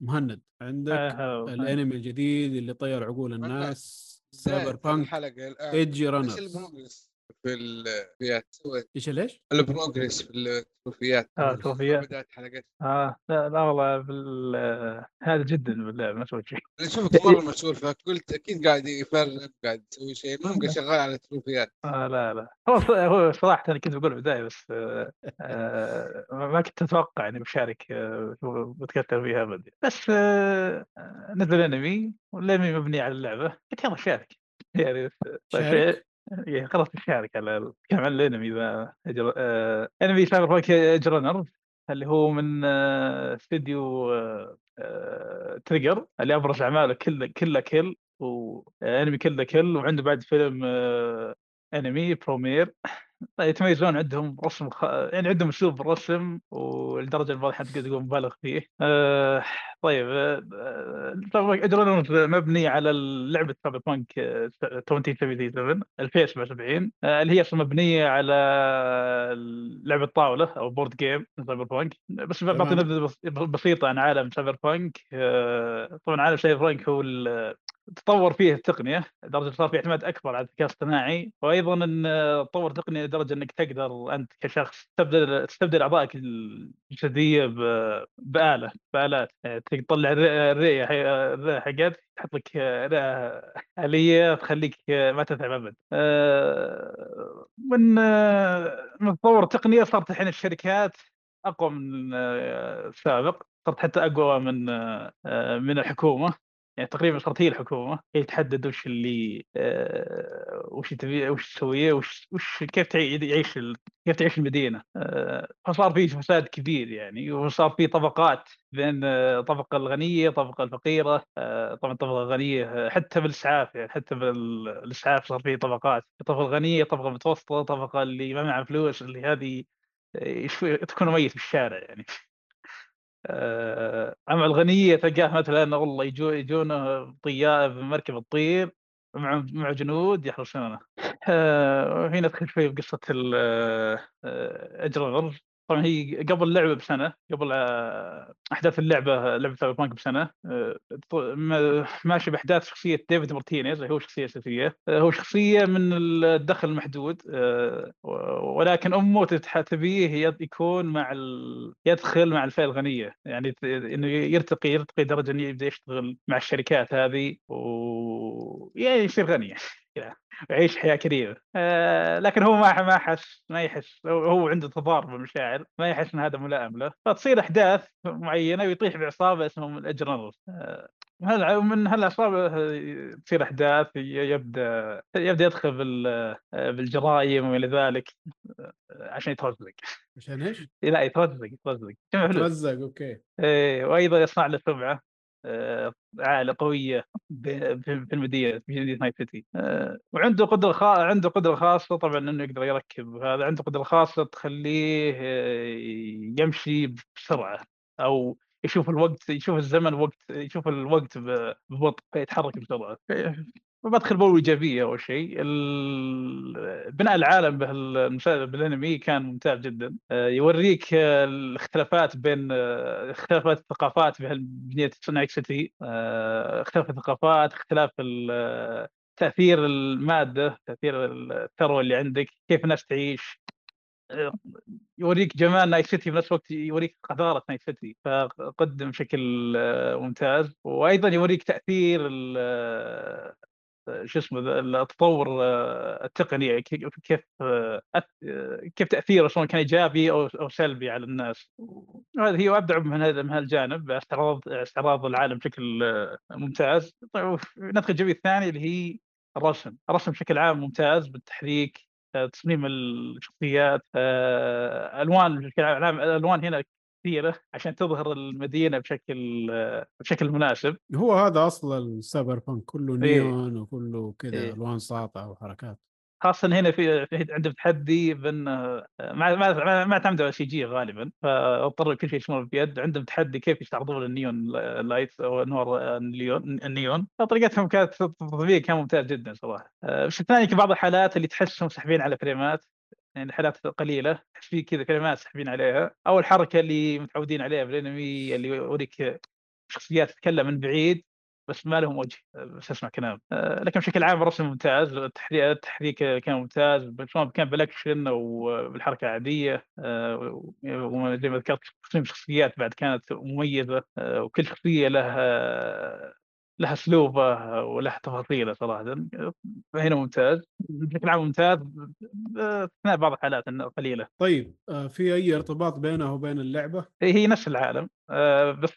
مهند عندك آه، الأنمي الجديد اللي طير عقول الناس. سايبر بانك ايدجي رانرز في التروفيات. إيش ليش؟ ال progress في التروفيات. آه، تروفيات. بداية حلقات. آه لا الاغلب بال- هذا جدا باللعب ما سويت شيء. أنا شفتك مرة مشغول فقلت أكيد قاعد يفرك قاعد يسوي شيء المهم قاعد شغال على التروفيات. آه لا لا. هو ص- هو صراحة أنا كنت بقول في البداية بس آه آه ما كنت أتوقع إني بشارك آه بودكاست فيها ابدا بس آه آه، نزل أنمي والأنمي مبني على اللعبة. قلت يلا شارك يعني طيب شارك؟ يعني خلاص نشارك على الكلام عن الانمي ذا أجر... آه... انمي Cyberpunk Edgerunner اللي هو من آه، استديو آه، آه، Trigger اللي أبرز أعماله Kill Kill كل وانمي Kill la Kill وعنده بعد فيلم آه، انمي Promare. يتميزون عندهم رسم خ... يعني عندهم أسلوب بالرسم والدرجة اللي حد تقول مبالغ فيه. آه طيب Edgerunner مبني على لعبه Cyberpunk آه، 2077 2077 آه، اللي هي أصلا مبنية على لعبة طاولة أو board game Cyberpunk بس بعطي. نبذه بس- بسيطة عن عالم Cyberpunk آه، طبعا عالم Cyberpunk هو ال- تطور فيه التقنية لدرجه صار في اعتماد أكبر على الذكاء الاصطناعي وأيضا إن تطور التقنية لدرجة إنك تقدر أنت كشخص تستبدل تستبدل أعضائك الجسدية بآلة بالات تقدر تطلع الرئه الرئة حي- الرئة حقت تحط لك رئة آلية تخليك ما تتعب ابد آه، من آه، من تطور التقنية صارت الحين الشركات أقوى من آه، السابق صارت حتى أقوى من آه، آه، من الحكومة. يعني تقريبا صارت هي الحكومة هي تحدد وش اللي آه، وش تبي وش تسويه وش, وش كيف تعي- يعيش ال- كيف تعيش المدينة آه، فصار في فساد كبير يعني وصار في طبقات بين آه، الطبقه الغنية الطبقه الفقيرة آه، طبعا الطبقه الغنيه آه، حتى بالإسعاف يعني حتى بالإسعاف صار في طبقات الطبقه الغنيه طبقة متوسطة الطبقه اللي ما معها فلوس اللي هذه آه، تكون ميت في الشارع يعني. آه، اما الغنية تلقاه مثلا والله يجو يجون طيار بمركبه تطير مع مع جنود يحرسونه آه، وهنا ندخل شوي بقصه ال- آه، أجر الغرب. طبعا هي قبل اللعبة بسنة قبل آه، أحداث اللعبة لعبة Cyberpunk بسنة آه، ماشي بأحداث شخصية David Martinez اللي هو شخصية أساسية. آه، هو شخصية من الدخل المحدود ولكن أمه تبيه يكون مع ال... يدخل مع الفئة الغنية. يعني إنه يرتقي يرتقي درجة إنه يبدأ يشتغل مع الشركات هذه و يعني يصير غني. كذا يعيش حياة كريمة. آه لكن هو ما ما حس ما يحس. هو عنده تضارب بالمشاعر ما يحس إن هذا ملائم له. فتصير أحداث معينة ويطيح بعصابة اسمهم الاجرنرز آه هل من هالعصابة تصير أحداث يبدأ يبدأ يدخل بال- بالجرائم وإلى ذلك آه، عشان يترزق عشان إيش؟ لا يترزق يترزق جمع فلوس ترزق okay. إيه وأيضا يصنع له سمعة. آه، عائلة قوية في المدينة في مدينة Night City آه، وعنده قدرة خا... عنده قدرة خاصة طبعا إنه يقدر يركب هذا عنده قدرة خاصة تخليه آه، يمشي بسرعة أو يشوف الوقت يشوف الزمن وقت يشوف الوقت ببطء فيتحرك بسرعة. بدخل بإيجابية اول شيء. بناء العالم بهالمسلسل بالأنمي كان ممتاز جدا. آه، يوريك آه، الاختلافات بين آه، اختلافات الثقافات بهالمدينه Night City اختلاف الثقافات اختلاف تأثير المادة تأثير الثروة اللي عندك كيف الناس تعيش. يوريك جمال Night City في نفس الوقت يوريك قذارة Night City. فقدم بشكل ممتاز. وأيضا يوريك تأثير شو اسمه التطور آه، التقني كيف كيف آه، آه، كيف تأثيره سواء كان إيجابي أو سلبي على الناس. هذه هي وابدع من هذا من هالجانب استعراض استعراض العالم بشكل ممتاز. طيب الجزء الثاني اللي هي الرسم. الرسم بشكل عام ممتاز بالتحريك تصميم الشخصيات ألوان بشكل عام الألوان هنا كثيرة عشان تظهر المدينة بشكل آه، بشكل مناسب. هو هذا أصل ال cyberpunk كله إيه. نيون وكله كذا إيه. ألوان ساطعه وحركات. خاصة هنا في, في عندهم تحدي بان آه، ما ما ما, اعتمدوا على CG غالبا فاضطروا كل شيء يسوونه بيد عندهم تحدي كيف يستعرضون ال neon light أو نور النيون النيون. فطريقتهم كانت تطبيق كان ممتاز جدا صراحة. آه، الشيء الثاني في بعض الحالات اللي تحسهم سحبين على frameات. يعني حالات قليلة في كذا كلمات سحبين عليها. أو الحركه اللي متعودين عليها بالانمي اللي يوريك شخصيات تتكلم من بعيد بس ما لهم وجه بس اسمع كلام. آه، لكن بشكل عام الرسم ممتاز التحريك كان ممتاز سواء كان بالاكشن أو بالحركة عادية آه، وزي ما ذكرت تصميم شخصيات بعد كانت مميزة آه، وكل شخصية لها لها اسلوبه ولها تفاصيله صراحة. فهنا ممتاز. بشكل عام ممتاز باستثناء بعض الحالات قليلة. طيب في أي ارتباط بينه وبين اللعبة؟ هي نفس العالم بس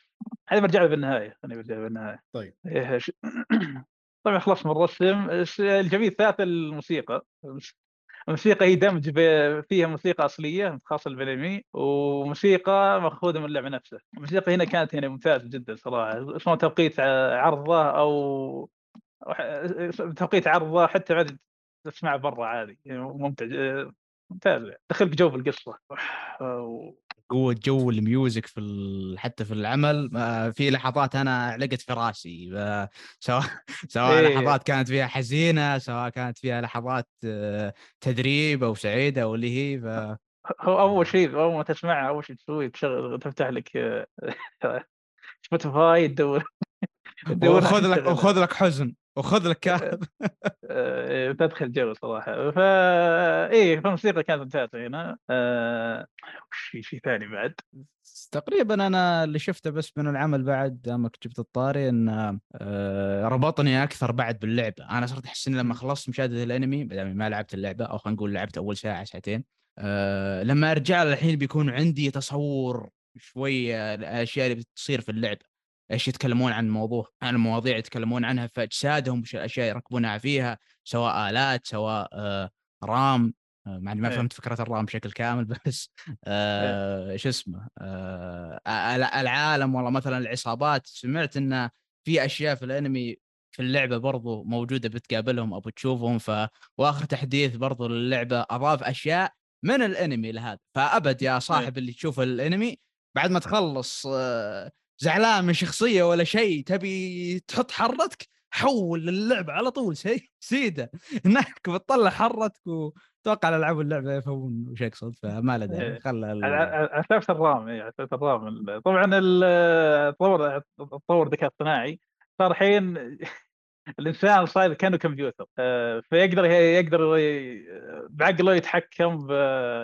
هذه برجع له بالنهاية أنا برجع بالنهاية. طيب. طبعا خلص من الرسم. الجميل الثالث الموسيقى. الموسيقى هي دمج فيها موسيقى أصلية خاصة بالانمي وموسيقى مأخوذة من اللعبة نفسها. الموسيقى هنا كانت يعني ممتازة جدا صراحة. سواء توقيت عرضة أو توقيت عرضة حتى بعد تسمع برا عادي يعني ممتع ممتاز دخلك جو بالقصة. قوة جو الميوزك في ال... حتى في العمل. في لحظات أنا علقت في راسي. سواء سواء إيه. لحظات كانت فيها حزينة سواء كانت فيها لحظات آه، تدريب أو سعيدة أو اللي هي ف... هو أول شيء أول ما تسمعها أول شيء تسوي تشغل تفتح لك Spotify تدور وخذ لك وخذ لك حزن. وخذ لك كاتب آه، تدخل جو صراحة. فا إيه فالموسيقى كانت ممتازة هنا. آه... وش في شيء ثاني بعد؟ تقريبا أنا اللي شفته بس من العمل بعد دامك جبت الطاري إن آه ربطني أكثر بعد باللعبه أنا صرت أحس إني لما خلصت مشاهدة الأنمي ما لعبت اللعبة أو خلينا نقول لعبت أول ساعة ساعتين آه لما أرجع الحين بيكون عندي تصور شوي الاشياء اللي بتصير في اللعبه إيش يتكلمون عن الموضوع عن المواضيع يتكلمون عنها في اجسادهم وش الاشياء يركبونها فيها سواء آلات سواء آه رام آه مع ما إيه. فهمت فكرة الرام بشكل كامل بس آه شو اسمه آه العالم والله مثلا العصابات سمعت انه في أشياء في الأنمي في اللعبة برضو موجودة بتقابلهم أو بتشوفهم ف وآخر تحديث برضو للعبة أضاف أشياء من الأنمي لهذا فأبد يا إيه. صاحب اللي تشوف الأنمي بعد ما تخلص آه زعلان من شخصية ولا شيء تبي تحط حرتك؟ حول للعبه على طول شيء سيده. هناك بتطلع حرتك وتوقع الالعاب اللعبة يفهمون وش اقصد فما له داعي. إيه. خل أساس الرام اي أساس الرام طبعا التطور تطور الذكاء الاصطناعي صار الحين الإنسان صاير كأنه كمبيوتر. آه، فيقدر يقدر بعقله يتحكم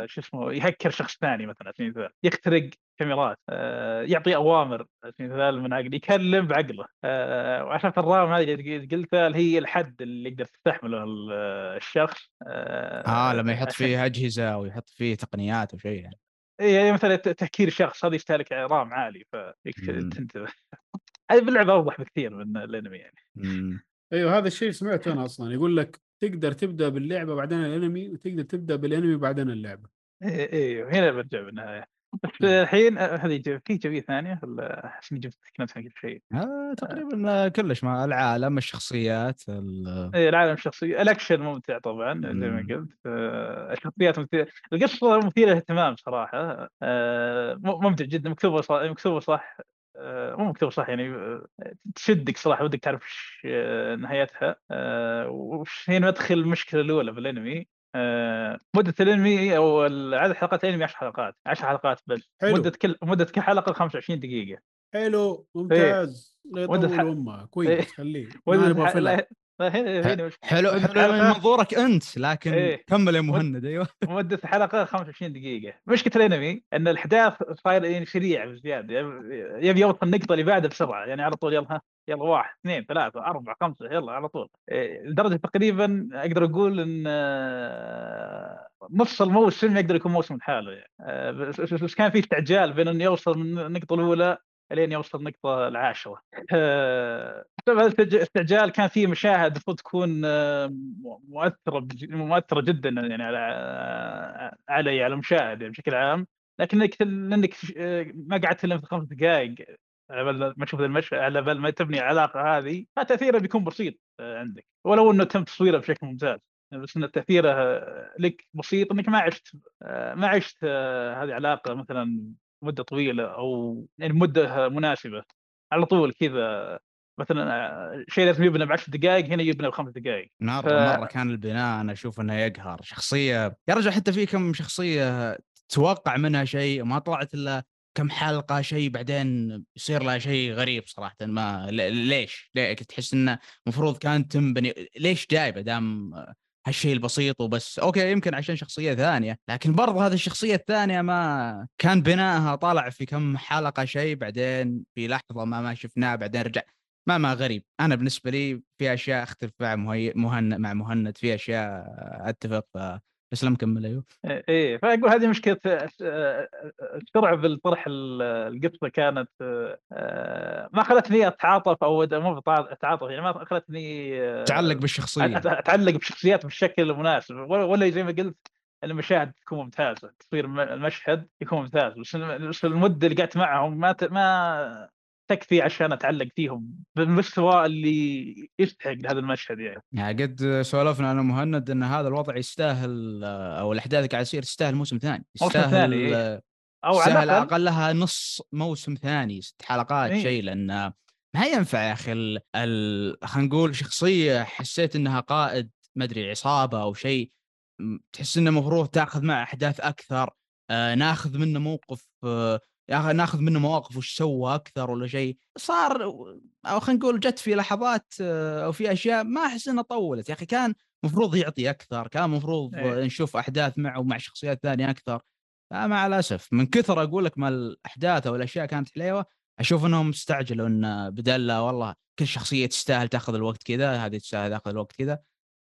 شو اسمه يهكر شخص ثاني مثلا يخترق كاميرات آه، يعطي أوامر المثال من عقله يكلم بعقله آه، وعشان الرام هذه اللي قلتها هي الحد اللي يقدر تستحمله الشخص؟ آه لما يحط فيه أجهزة أو يحط فيه تقنيات أو شيء يعني. اي مثلا تهكير الشخص هذا يستهلك رام عالي فتنتبه هذه باللعبة أوضح بكثير من الأنمي يعني. أيوه هذا الشيء سمعته أنا أصلا يقول لك تقدر تبدأ باللعبة بعدين الأنمي وتقدر تبدأ بالأنمي بعدين اللعبة. أيوه إيه هنا برجع بالنهاية. بس الحين آه، هذه في جوية ثانية ولا احس اني جبت عن كل شيء؟ آه تقريبا كلش مع العالم الشخصيات إي العالم الشخصي الأكشن ممتع طبعا زي ما قلت آه الشخصيات مثيرة القصة مثيرة للاهتمام صراحة آه ممتع جدا مكتوبة صح مكتوبة صح آه، مو مكتوب صح يعني آه، تشدك صراحة ودك تعرف وش آه، نهايتها وش هي مدخل المشكلة الأولى في الأنمي. مدة الأنمي أو عدد حلقات الأنمي 10 حلقات 10 حلقات بس. حلو. مدة كل مدة كل حلقة 25 دقيقة. حلو ممتاز. لا يطول امه كويس خليه. ما نبغى حلو حلو من منظورك أنت لكن إيه. كمل يا مهند أيوه. مدة الحلقة 25 دقيقة. مشكله الانمي أن الأحداث صاير يعني سريع بزيادة. يبي يوصل النقطه اللي بعدها بسرعة. يعني على طول يلا يلا واحد اثنين ثلاثة أربعة خمسة يلا على طول. إيه، لدرجة تقريبا أقدر أقول إن آه، نص الموسم يقدر يكون موسم لحاله يعني. آه، بس كان في استعجال بين إنه يوصل من النقطة الأولى لين يوصل النقطة العاشرة. آه، الاستعجال كان في مشاهد المفروض تكون آه، مؤثرة مؤثرة جدا يعني على آه، علي على المشاهد يعني بشكل عام. لكنك لانك ما قعدت إلا خمس دقائق على ما تشوف المشهد على بال ما تبني العلاقة هذه فتاثيره بيكون بسيط عندك. ولو إنه تم تصويره بشكل ممتاز. بس إن تأثيره لك بسيط إنك ما عشت آه، ما عشت آه، هذه علاقة مثلا مدة طويلة أو يعني مدة مناسبة على طول كذا مثلا آه، شيء لازم يبنى بعشر دقائق هنا يبنى بخمس دقائق مره ف- مره كان البناء أنا أشوف إنه يقهر. شخصية يا رجل حتى في كم شخصية توقع منها شيء ما طلعت إلا كم حلقة شيء بعدين يصير لها شيء غريب صراحة. ما ليش؟ ليه؟ تحس إنه المفروض كان تنبني ليش جايبه دام هالشيء البسيط وبس. أوكي يمكن عشان شخصية ثانية لكن برضه هذه الشخصية الثانية ما كان بنائها طالع في كم حلقة شيء بعدين في لحظة ما ما شفناه بعدين رجع. ما ما غريب. أنا بالنسبة لي في أشياء أختلف مع. مهند مع مهند في أشياء أتفق بس لم كمل أيوه. إيه فأقول هذه مشكلة آه، السرعه بالطرح ال- القصة كانت آه، ما خلتني أتعاطف أو مو أتعاطف يعني ما خلتني آه، تعلق بالشخصية. أتعلق بشخصيات بالشكل المناسب ولا زي ما قلت المشاهد تكون ممتازة تصوير الم- المشهد يكون ممتاز بس بس المده اللي قعدت معهم ما ت- ما تكفي عشان أتعلق فيهم بالمستوى اللي يستحق هذا المشهد يعني يعني قد سولفنا أنا ومهند إن هذا الوضع يستاهل أو الأحداث قاعد تصير تستاهل موسم ثاني موسم يستاهل ثاني، إيه. أو على الأقل أقلها نص موسم ثاني ست حلقات إيه. شيء لأن ما ينفع يا أخي ال... ال... خلينا نقول شخصية حسيت إنها قائد ما أدري عصابة أو شيء تحس إنه المفروض تأخذ معه أحداث أكثر آه ناخذ منه موقف آه يا أخي ناخذ منه مواقف وش سوى أكثر ولا شيء. صار أو خلينا نقول جت في لحظات آه، أو في أشياء ما أحس إنها طولت. يا أخي كان مفروض يعطي أكثر كان مفروض إيه. نشوف أحداث معه ومع شخصيات ثانية أكثر. مع الأسف من كثر أقول لك ما الأحداث أو الأشياء كانت حليوة أشوف إنهم استعجلوا إن بدل لا والله كل شخصية تستاهل تاخذ الوقت كذا هذه تستاهل تاخذ الوقت كذا.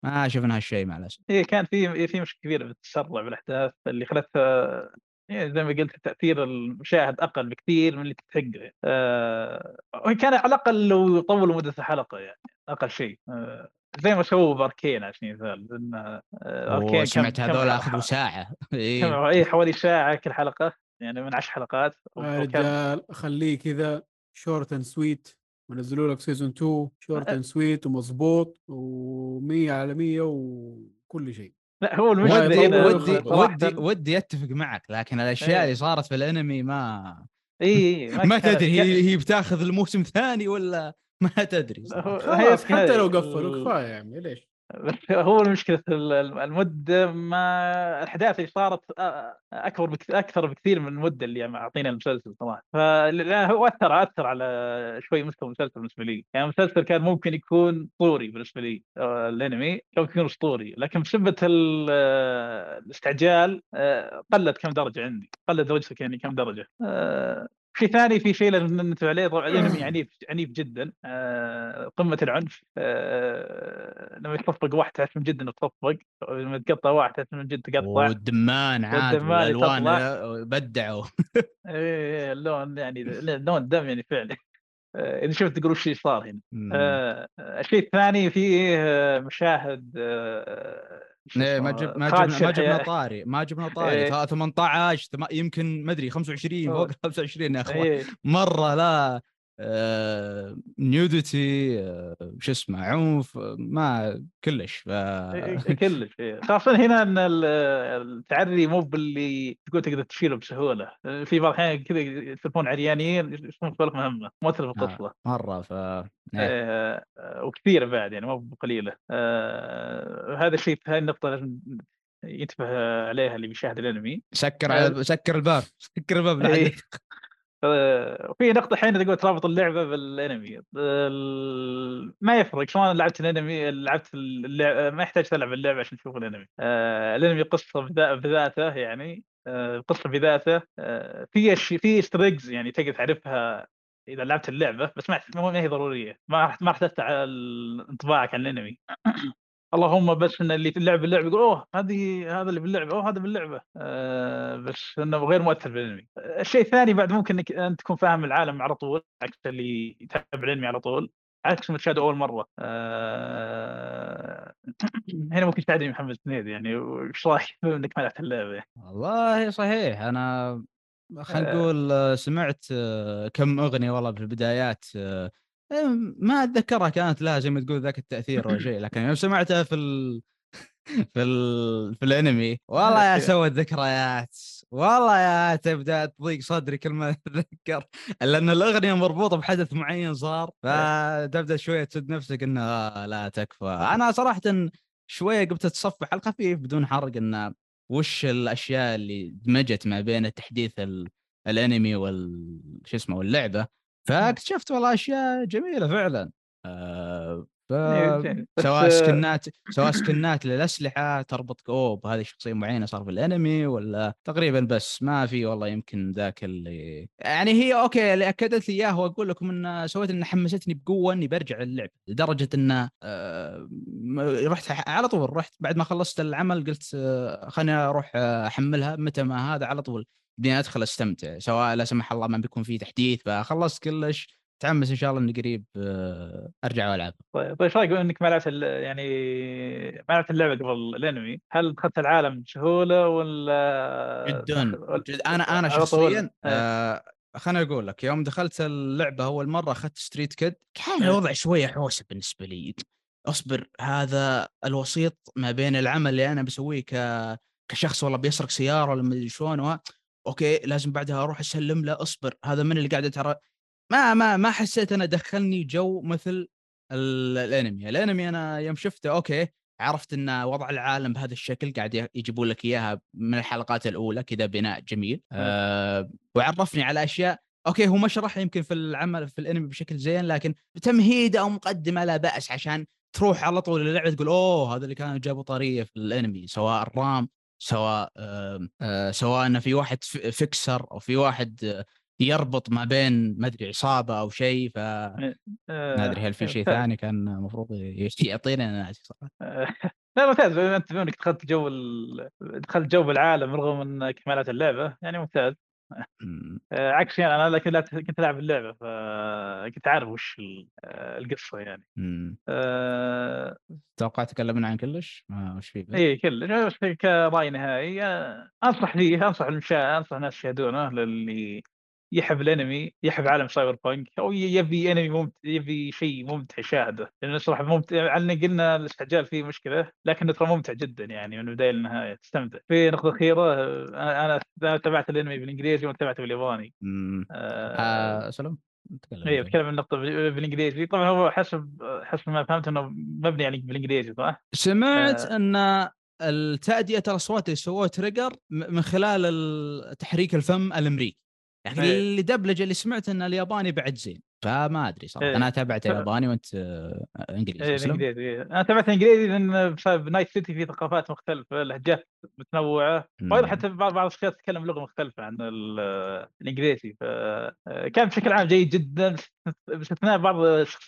ما شفنا هالشيء مع الأسف. إيه كان في في مشكلة كبيرة بالتسرع بالأحداث اللي خلتها يعني زي ما قلت تاثير المشاهد أقل بكثير من اللي تستحقه آه كان على الأقل لو طولوا مدة الحلقة يعني أقل شيء. آه زي ما سووا باركين سبيل المثال لأن آه كم- كم هذول أخذوا ساعة. كم إيه. اي حوالي ساعة كل حلقة يعني من عشر حلقات. يا رجال خليه كذا short and sweet ونزلوا لك season 2 short and sweet ومظبوط و100 على 100 وكل شيء. لا هو ودي- المشكلة ودي ودي ودي ودي أتفق معك لكن الأشياء إيه. اللي صارت في الأنمي ما اي إي، ما كانت- تدري كان- هي هي بتاخذ الموسم ثاني ولا ما تدري. خلاص حتى لو قفلوا كفاية يا عمي ليش؟ بس هو المشكلة ال- ال- المدة ما الأحداث اللي صارت أكبر بك... أكثر بكثير من المدة اللي يعني أعطينا المسلسل صراحة فلا هو أثر أثر على شوي مستوى المسلسل بالنسبة لي. يعني المسلسل كان ممكن يكون أسطوري بالنسبة لي آه، الأنمي كان ممكن يكون أسطوري لكن بسبة ال- آه، الاستعجال آه، قلت كم درجة عندي قلت درجتك يعني كم درجة آه، شيء ثاني في شيء لازم ننتبه عليه طبعا الانمي عنيف عنيف جدا. آه، قمة العنف. آه، لما يصفق واحد تعرف من جد إنه لما تقطع واحد تعرف من جد تقطع. والدمان عاد والدمان والالوان يطلع. بدعوا. إيه، اللون يعني لون دم يعني فعلا. آه، إذا شفت تقول وش صار هنا. الشيء الثاني فيه مشاهد إيه، ما جب ما جبنا ما جبنا. طاري ما جبنا طاري إيه. ثا- 18 ثم- يمكن ما أدري 25 فوق أوه. 25 يا أخوان إيه، مرة لا آه نيوديتي آه شو اسمه عنف آه، ما كلش. ف... إيه، كلش إيه. خاصة هنا إن ال- التعري مو باللي تقول تقدر تشيله بسهولة. في بعض الأحيان كذا يصيرون عريانين يصيرون سوالف مهمة مؤثرة في القصة. مرة ف إيه. آه، وكثيرة بعد يعني مو بقليلة. آه، هذا الشيء هذه النقطة لازم ينتبه عليها اللي بيشاهد الأنمي. سكر على سكر الباب سكر الباب وفي نقطة حين تقول ترابط اللعبة بالانمي. ال- ما يفرق سواء لعبت الانمي لعبت اللعبة ما يحتاج تلعب اللعبة عشان تشوف الانمي. آه، الانمي قصة بذا- بذاته يعني. آه، قصة بذاته. آه، في في Easter eggs يعني تقدر تعرفها إذا لعبت اللعبة بس ما هي ضرورية. ما راح ما راح تفتح انطباعك عن الانمي. اللهم بس ان اللي في اللعبة اللعبة يقول أوه هذه هذا اللي باللعبه أوه هذا باللعبه آه بس إنه غير مؤثر بالانمي الشيء الثاني بعد ممكن إنك أنت تكون فاهم العالم على طول عكس اللي يتابع الأنمي على طول عكس ما تشاهده أول مرة. آه هنا ممكن تساعدني محمد سنيد يعني وش رايك إنك ما لعبت اللعبة؟ والله صحيح أنا خلينا آه. نقول آه، سمعت آه، كم أغنية والله في البدايات ما أتذكرها كانت لها زي ما تقول ذاك التأثير ولا شيء لكن يوم سمعتها في ال... في ال... في الأنمي والله يا سوت ذكريات والله يا تبدأ تضيق صدري كل ما أتذكر لأن الأغنية مربوطة بحدث معين صار فتبدأ شوية تسد نفسك إنه لا تكفى. أنا صراحة شوية قمت أتصفح على الخفيف بدون حرق انه وش الأشياء اللي دمجت ما بين تحديث ال... الأنمي وال شو اسمه واللعبة. فاكتشفت والله أشياء جميلة فعلا. آه ف... إيه، سواء سكنات سواء سكنات للأسلحة تربط اوه بهذه الشخصيه معينة صار في الأنمي ولا تقريبا بس؟ ما في والله يمكن ذاك اللي يعني هي أوكي اللي أكدت لي إياه واقول لكم إن سويت انها حمستني بقوة إني برجع اللعب لدرجة انه آه رحت على طول رحت بعد ما خلصت العمل قلت آه خليني أروح آه، أحملها متى ما هذا على طول. بدي أدخل أستمتع سواء لا سمح الله ما بيكون في تحديث فخلصت كلش متحمس إن شاء الله إني قريب آه، أرجع وألعب طيب طيب إيش رأيك إنك ما لعبت يعني ما لعبت اللعبة قبل الأنمي هل دخلت العالم بسهولة ولا جدا جد أنا أنا؟ شخصيا إيه. آه خليني أقول لك يوم دخلت اللعبة أول مرة أخذت ستريت كيد كان إيه. الوضع شوية حوسه بالنسبة لي أصبر هذا الوسيط ما بين العمل اللي أنا بسويه ك كشخص والله بيسرق سيارة ولا مدري شلون أوكي لازم بعدها أروح أسلم له أصبر. هذا من اللي قاعد ترى ما ما ما حسيت أنا دخلني جو مثل ال- الأنمي. الأنمي أنا يوم شفته أوكي عرفت إن وضع العالم بهذا الشكل قاعد يجيبون لك إياها من الحلقات الأولى كذا بناء جميل. أه وعرفني على أشياء. أوكي هو ما شرح يمكن في العمل في الأنمي بشكل زين لكن تمهيد أو مقدمة لا بأس عشان تروح على طول اللعبه تقول أوه هذا اللي كانوا جابوا طاريه في الأنمي سواء الرام سواء آه سواء انه في واحد فيكسر أو في واحد آه، يربط ما بين ما أدري عصابة أو شيء ف ما آه، أدري هل في شيء ثاني كان المفروض يعطينا أنا ناسي صراحة لا ممتاز بما انت بما إنك دخلت جو ال... دخلت جو بالعالم رغم انك ما لعبت اللعبة يعني ممتاز مم. عكس يعني أنا لكن كنت العب اللعبة فكنت عارف وش آه، القصة يعني. مم. آه، توقع تكلمنا عن كلش؟ ما وش في بس؟ اي كل كراي نهائي. آه، أنصح فيه أنصح المشاهد أنصح الناس يشاهدونه للي يحب الانمي يحب عالم Cyberpunk أو يبي انمي ممتع يبي شيء ممتع يشاهده لأنه صراحة ممتع على إن قلنا الاستعجال فيه مشكلة لكنه ترى ممتع جدا يعني من البدايه للنهاية تستمتع في نقطة أخيرة أنا أنا تابعت الانمي بالإنجليزي وانت تابعته بالياباني مم. آه، آه سلام تكلم اي أنت. بتكلم عن النقطة بال- بالإنجليزي طبعا هو حسب حسب ما فهمت إنه مبني يعني بالإنجليزي صح؟ سمعت آه. أن التأدية الاصوات اللي سووه Trigger من خلال ال- تحريك الفم الأمريكي لكن إيه. اللي دبلجه اللي سمعت إن الياباني بعد زين فما أدري صراحة إيه. أنا تابعت ياباني وأنت آه، إنجليزي سلام؟ الانجليزي إيه. أنا تابعت الانجليزي لأن بسبب Night City في ثقافات مختلفة لهجات متنوعة وأيضا. حتى بعض بعض الشخصيات تتكلم لغة مختلفة عن ال- الإنجليزي فكان بشكل عام جيد جدا باستثناء بعض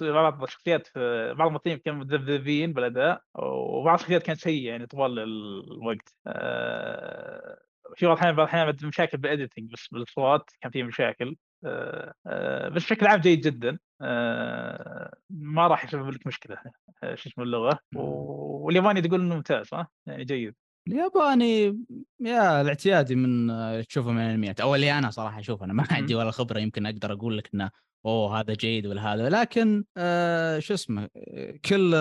بعض الشخصيات في بعض الممثلين كانوا مذبذبين بالأداء وبعض الشخصيات كانت سيئه يعني طوال الوقت آه، في بعض الأحيان بعض الأحيان مشاكل بالاديتنج بس بالأصوات كان في مشاكل. بس بشكل عام جيد جدا. ما راح يسبب لك مشكلة. شو اسمه اللغة؟ والياباني تقول إنه ممتاز صح؟ يعني جيد. الياباني يا الاعتيادي من تشوفه من الأنميات أو اللي أنا صراحة أشوف أنا ما عندي ولا خبرة يمكن أقدر أقول لك إنه أوه هذا جيد ولا هذا لكن آه شو اسمه كل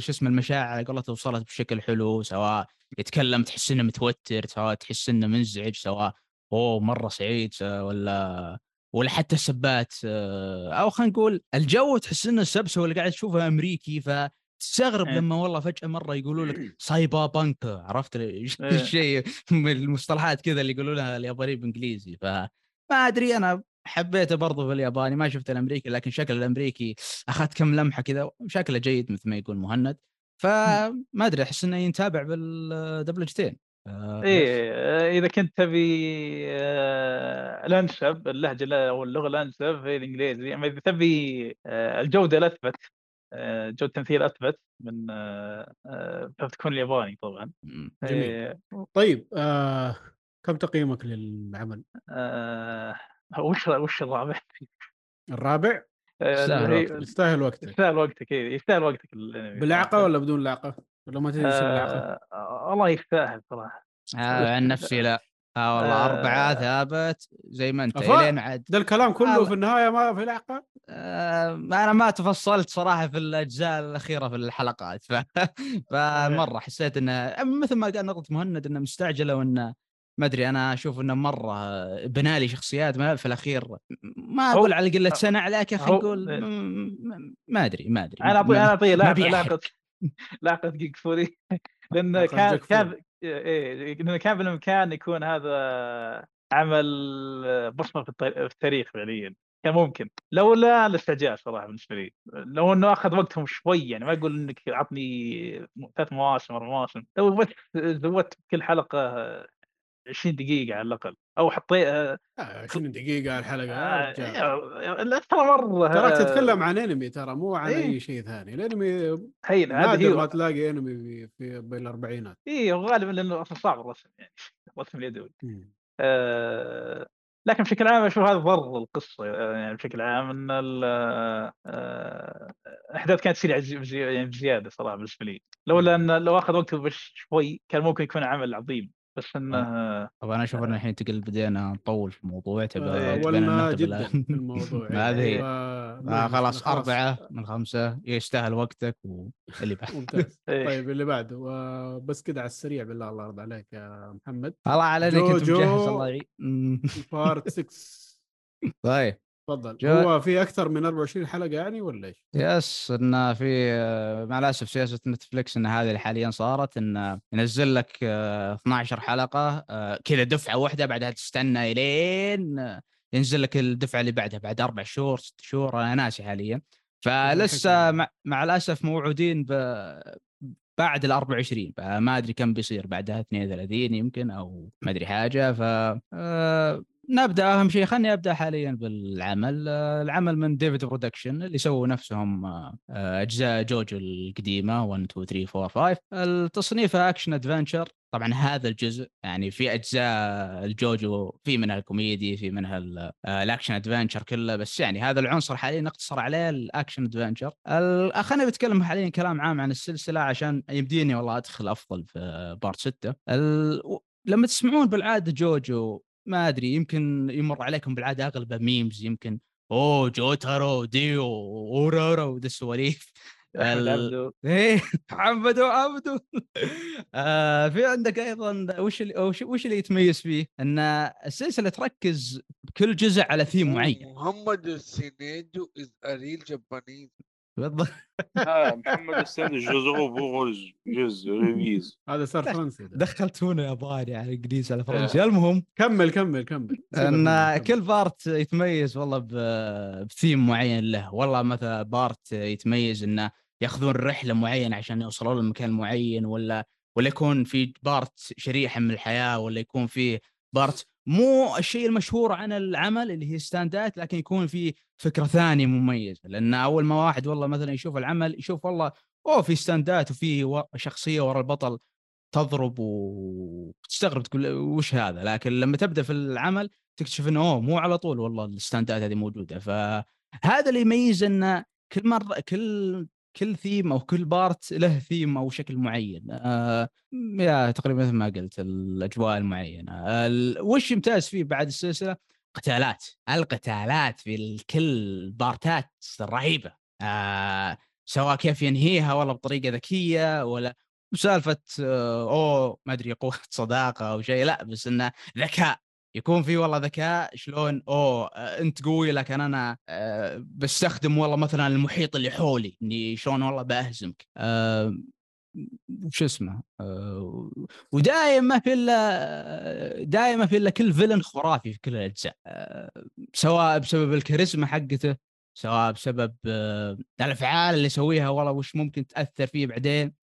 شو اسمه المشاعر على قولته وصلت بشكل حلو سواء يتكلم تحس إنه متوتر سواء تحس إنه منزعج سواء أوه مرة سعيد ولا ولا حتى السبات آه، أو خلينا نقول الجو تحس إنه السبسه اللي قاعد تشوفه أمريكي فتستغرب إيه. لما والله فجأة مرة يقولوا لك سايبر بانك عرفت ال- إيه. الشيء من المصطلحات كذا اللي يقولونها اليابانيين بالانجليزي فما أدري أنا حبيته برضو في الياباني ما شفت الأمريكي لكن شكل الأمريكي اخذت كم لمحة كذا شكله جيد مثل ما يقول مهند فما أدري أحس إنه ينتابع بالدبلجتين آه، إيه آه، إذا كنت تبي آه، الانسب اللهجة ال- أو اللغة الانسب هي الإنجليزي اما إذا تبي آه، الجودة الأثبت آه، جوده التمثيل أثبت من آه، آه، فبتكون الياباني طبعا مم. جميل. إيه، طيب آه كم تقييمك للعمل؟ آه، وش وش الرابع؟ الرابع آه، يستاهل وقتك. يستاهل وقتك يستاهل وقتك إيه، يستاهل وقتك الانمي بلعقة صراحة. ولا بدون لعقة؟ ولا ما تدري إيش اللعقه؟ آه، والله يستاهل صراحة آه عن نفسي لا آه والله آه. أربعة ثابت زي ما أنت. إلين عاد ده الكلام كله الله. في النهاية ما في لعقة؟ آه، أنا ما تفصلت صراحة في الأجزاء الأخيرة في الحلقات ف... فمرة حسيت انه مثل ما قال نقطه مهند إنه مستعجله وإنه ما أدري أنا أشوف إنه مرة بنالي شخصيات ما في الأخير ما أقول على قلة سنة لكن خلينا نقول إيه. م- ما أدري ما أدري أنا ما- أنا بيحرق. لاحقه لاحقه جيك فوري لأن كان. كان إيه لأنه كان بالإمكان يكون هذا عمل بصمة في التاريخ فعليا كان ممكن لولا الاستعجال صراحة بالنسبة لي لو إنه أخذ وقتهم شوي يعني ما أقول إنك عطني ثلاث مواسم أربع مواسم لو بس زودت كل حلقة 20 دقيقة على الأقل أو حطيت آه، 20 دقيقة الحلقة يا رجال. آه، لا ترى مرة تراك تتكلم عن أنمي ترى مو عن إيه. أي شيء ثاني الأنمي حين هذا ما تلاقي أنمي في, في بالاربعينات اي غالبا لأنه أصلا صعب الرسم يعني الرسم اليدوي مم. آه، لكن بشكل عام أشوف هذا ضر القصة آه، يعني بشكل عام إن ال- آه، الاحداث كانت بزي- يعني بزيادة صراحة بالنسبة لي لولا إن لو أخذ وقته بس شوي كان ممكن يكون عمل عظيم بس انه طب أنا أشوف إن الحين تقل بدينا نطول في الموضوع تبى إيه. تبينا طولنا ننتقل جدا الموضوع هذه. ف- آه خلاص أربعة من خمسة يستاهل وقتك واللي بعد ممتاز. طيب اللي بعده وبس كده على السريع بالله الله يرضى عليك يا محمد الله كنت جوجو. مجهز الله يعين. Part 6 طيب تفضل جو- هو في أكثر من 24 حلقة يعني ولا إيش؟ yes إن في آه، مع الأسف سياسة Netflix إن هذه حاليا صارت إن ينزل لك آه، 12 حلقة آه، كذا دفعة واحدة بعدها تستنى إلين آه، ينزل لك الدفعة اللي بعدها بعد أربع شهور ست شهور أنا ناسي حاليا فلسه. مع, مع الأسف موعودين ب بعد ال 24 فما أدري كم بيصير بعدها 32 يمكن أو ما أدري حاجة ف آه، نبدأ أهم شيء خلني أبدأ حاليا بالعمل. آه، العمل من David Production اللي سووا نفسهم آه، آه، أجزاء JoJo القديمة 1 2 3 4 5 التصنيف action adventure طبعا هذا الجزء يعني في أجزاء ال JoJo في منها الكوميدي في منها ال- ال action adventure كله. بس يعني هذا العنصر حاليا نقتصر عليه ال action adventure ال- خلينا بتكلم حاليا كلام عام عن السلسلة عشان يمديني والله أدخل أفضل في part 6 ال... لما تسمعون بالعادة جوجو ما أدري يمكن يمر عليكم بالعادة اغلبه ميمز يمكن أوه جوتارو ديو أورورو ودي السواليف ال- عبدو إيه محمد وعبده. آه في عندك أيضا وش اللي وش, وش اللي يتميز فيه؟ إن السلسلة تركز بكل جزء على ثيم معين. محمد السينيدو از اريل جابانيز بالضبط محمد السيد جوزو بوغوز جوز ريفيز هذا صار فرنسي ده. دخلت هنا ياباني على انجليزي على فرنسي. فرنسي المهم كمل كمل كمل إن. كل part يتميز والله بثيم معين له والله مثلا part يتميز إنه ياخذون رحلة معينة عشان يوصلون لمكان معين ولا ولا يكون في part شريحة من الحياة ولا يكون في part مو الشيء المشهور عن العمل اللي هي ستاندات لكن يكون في فكرة ثانية مميزة. لأن أول ما واحد والله مثلا يشوف العمل يشوف والله أوه في ستاندات وفي شخصية ورا البطل تضرب وتستغرب تقول وش هذا؟ لكن لما تبدأ في العمل تكتشف إنه أوه مو على طول والله الستاندات هذه موجودة. فهذا اللي يميز انه كل مرة كل كل ثيم أو كل part له ثيم أو شكل معين. آه يا تقريبا مثل ما قلت الأجواء المعينة. ال- وش يمتاز فيه بعد السلسلة؟ قتالات. القتالات في كل بارتات رهيبة. آه سواء كيف ينهيها والله بطريقة ذكية ولا سالفة آه، أوه ما أدري قوة صداقة أو شيء. لا بس إنه ذكاء. يكون في والله ذكاء شلون أوه آه، أنت قوي لكن أنا آه، بستخدم والله مثلا المحيط اللي حولي إني شلون والله بأهزمك. آه، وش اسمه ودائما ما في الا دائما في الا كل فيلن خرافي في كل الأجزاء. سواء بسبب الكاريزما حقته سواء بسبب الأفعال اللي يسويها والله وش ممكن تأثر فيه بعدين.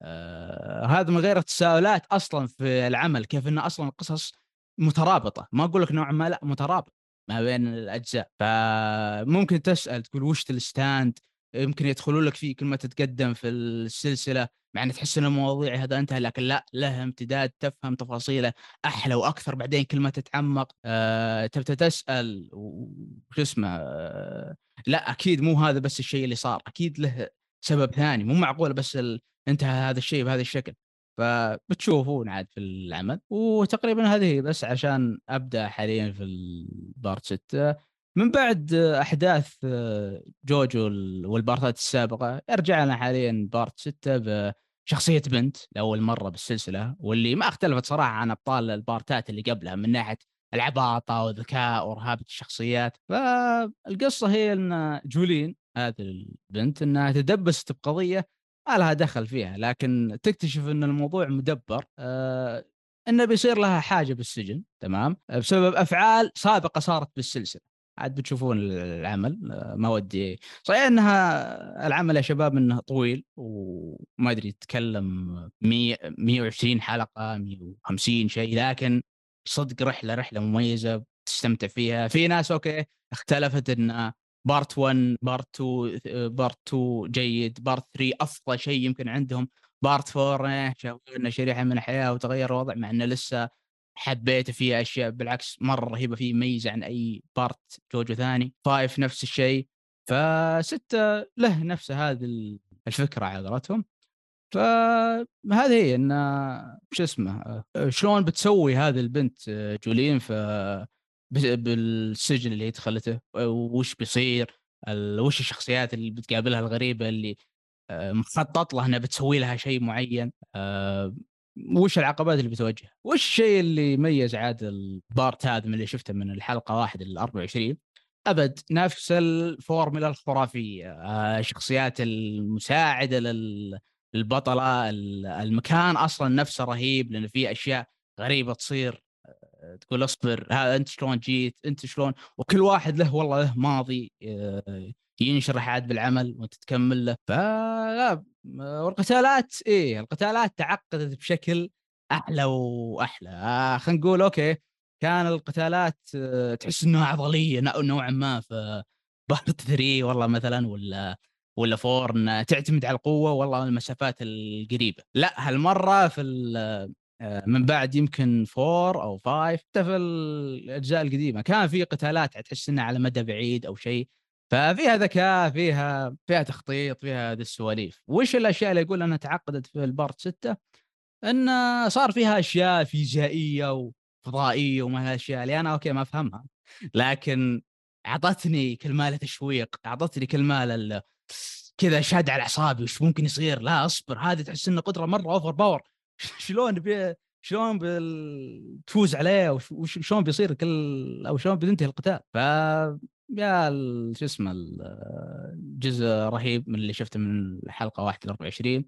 هذا من غير التساؤلات أصلا في العمل كيف انه أصلا القصص مترابطة. ما أقول لك نوعا ما لا مترابط ما بين الأجزاء. فممكن تسأل تقول وش الستاند؟ يمكن يدخلون لك فيه كل ما تتقدم في السلسلة مع إن تحس إن المواضيع هذا انتهى لكن لا له امتداد تفهم تفاصيله أحلى وأكثر. بعدين كل ما تتعمق آه تبدا تسأل وش اسمه آه لا أكيد مو هذا بس الشيء اللي صار. أكيد له سبب ثاني. مو معقول بس. انتهى هذا الشيء بهذا الشكل. فبتشوفون عاد في العمل. وتقريبا هذه بس عشان أبدأ حاليا في ال part 6 من بعد أحداث جوجو ال- والبارتات السابقة يرجع لنا حاليا part 6 بشخصية بنت لأول مرة بالسلسلة واللي ما اختلفت صراحة عن أبطال البارتات اللي قبلها من ناحية العباطة وذكاء ورهابة الشخصيات. فالقصة هي إن جولين هذه البنت إنها تدبست بقضية ما لها دخل فيها لكن تكتشف إن الموضوع مدبر آه إنه بيصير لها حاجة بالسجن تمام؟ بسبب أفعال سابقة صارت بالسلسلة. عاد بتشوفون العمل آه، ما ودي صحيح إنها العمل يا شباب إنه طويل وما أدري يتكلم 100 120 حلقة 150 شيء لكن صدق رحلة رحلة مميزة تستمتع فيها. في ناس okay اختلفت ان part 1 part 2 part 2 جيد part 3 أفضل شيء يمكن عندهم. part 4 شافوا لنا شريحة من الحياة وتغير الوضع مع إنه لسه حبيت فيه أشياء بالعكس مرة رهيبة فيه ميزة عن أي part جوجو ثاني. five نفس الشيء. فستة له نفس هذه الفكرة على قولتهم. فهذه هي إن شو اسمه شلون بتسوي هذه البنت جولين. ف بالسجن اللي دخلته وش بيصير؟ ال- وش الشخصيات اللي بتقابلها الغريبة اللي آه، مخطط لها إنها بتسوي لها شيء معين آه، وش العقبات اللي بتواجهها؟ وش الشيء اللي يميز عاد البارت هذا من اللي شفته من الحلقة واحد ل 24 أبد نفس الفورمولا الخرافية آه، الشخصيات المساعدة لل- للبطلة ال- المكان أصلا نفسه رهيب لأنه فيه أشياء غريبة تصير. آه، تقول اصبر ها انت شلون جيت انت شلون؟ وكل واحد له والله له ماضي آه، ينشرح عاد بالعمل وانت تكمل له. ف لا، آه، والقتالات إيه القتالات تعقدت بشكل أحلى وأحلى. آه خلينا نقول okay كان القتالات آه، تحس انها عضلية نوع- نوعا ما. في part 3 والله مثلا ولا ولا four تعتمد على القوة والله المسافات القريبة. لا هالمرة في من بعد يمكن four أو five حتى في الأجزاء القديمة. كان في قتالات تحس إنها على مدى بعيد أو شيء. ففيها ذكاء فيها فيها تخطيط فيها هذه السواليف. وش الأشياء اللي يقول أنها تعقدت في ال part 6 إن صار فيها أشياء فيزيائية وفضائية وما هالاشياء اللي أنا okay ما أفهمها. لكن أعطتني كلمه تشويق أعطتني كلمه كذا شاد على أعصابي وش ممكن يصير؟ لا أصبر. هذه تحس انه قدرة مرة overpower شلون بي... شلون بال... تفوز عليه وش... وش... شلون بيصير كل أو شلون بتنتهي القتال. ف يا شو اسمه ال- الجزء رهيب من اللي شفته من الحلقة 1 ل 24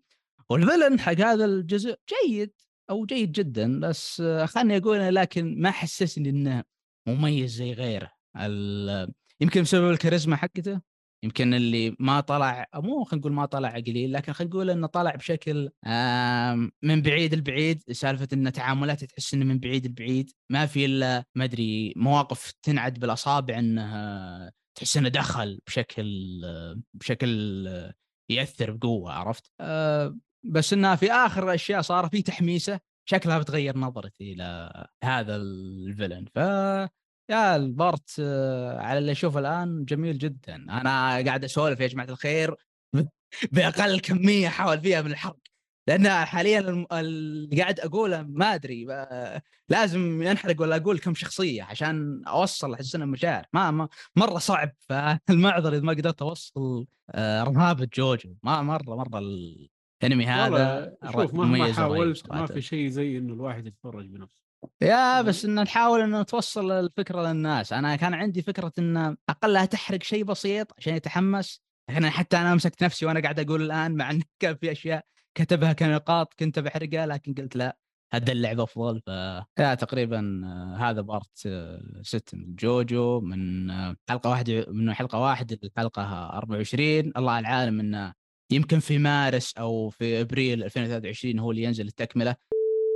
والفيلن حق هذا الجزء جيد أو جيد جدا بس خلني أقول لكن ما حسسني إنه مميز زي غيره. يمكن بسبب الكاريزما حقته؟ يمكن اللي ما طلع مو خلينا نقول ما طلع قليل لكن خلينا نقول إنه طلع بشكل من بعيد البعيد سالفة إن تعاملاته تحس إنه من بعيد البعيد ما في إلا ما أدري مواقف تنعد بالأصابع إنه تحس إنه دخل بشكل بشكل يأثر بقوة عرفت؟ بس انها في آخر الاشياء صار في تحميسه شكلها بتغير نظرتي إلى هذا الفيلن ف يا البارت آه، على اللي أشوفه الآن جميل جدا. أنا قاعد أسولف يا جماعة الخير بأقل كمية أحاول فيها من الحرق لأن حاليا اللي قاعد أقوله ما أدري لازم ينحرق ولا أقول كم شخصية عشان أوصل أحس انها مشاعر. ما, ما مرة صعب فالمعذر إذا ما قدرت أوصل آه، رهابه جوجو ما مرة مرة الأنمي هذا شوف مهما حاولت ما. في شيء زي إنه الواحد يتفرج بنفسه. يا بس إن نحاول إن توصل الفكرة للناس. أنا كان عندي فكرة إن اقلها تحرق شيء بسيط عشان يتحمس. لكن حتى أنا مسكت نفسي وأنا قاعد أقول الآن مع إن كان في أشياء كتبها كنقاط كنت بحرقها لكن قلت لا هذا اللعب أفضل. ف yeah تقريبا هذا part آه، ست من جوجو من حلقة واحدة من حلقة واحد للحلقه 24 الله العالم إنه يمكن في مارس أو في أبريل 2023 هو اللي ينزل التكملة.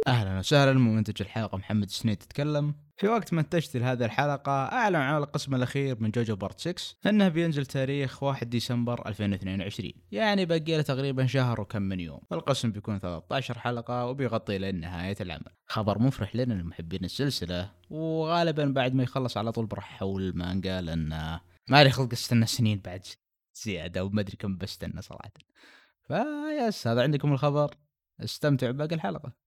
أهلا وسهلا. ممنتج الحلقة محمد سنيد يتكلم. في وقت ما انتجت هذه الحلقة أعلن عن القسم الأخير من جوجو part 6 أنه بينزل تاريخ 1 ديسمبر 2022 يعني باقي له تقريبا شهر وكم من يوم. القسم بيكون 13 حلقة وبيغطي لين نهاية العمل. خبر مفرح لنا لمحبين السلسلة وغالبا بعد ما يخلص على طول بروح أحول المانجا لأن ما لي خلق استنى سنين بعد زيادة وما أدري كم بستنى صراحة. فبس هذا عندكم الخبر. استمتعوا بباقي الحلقة.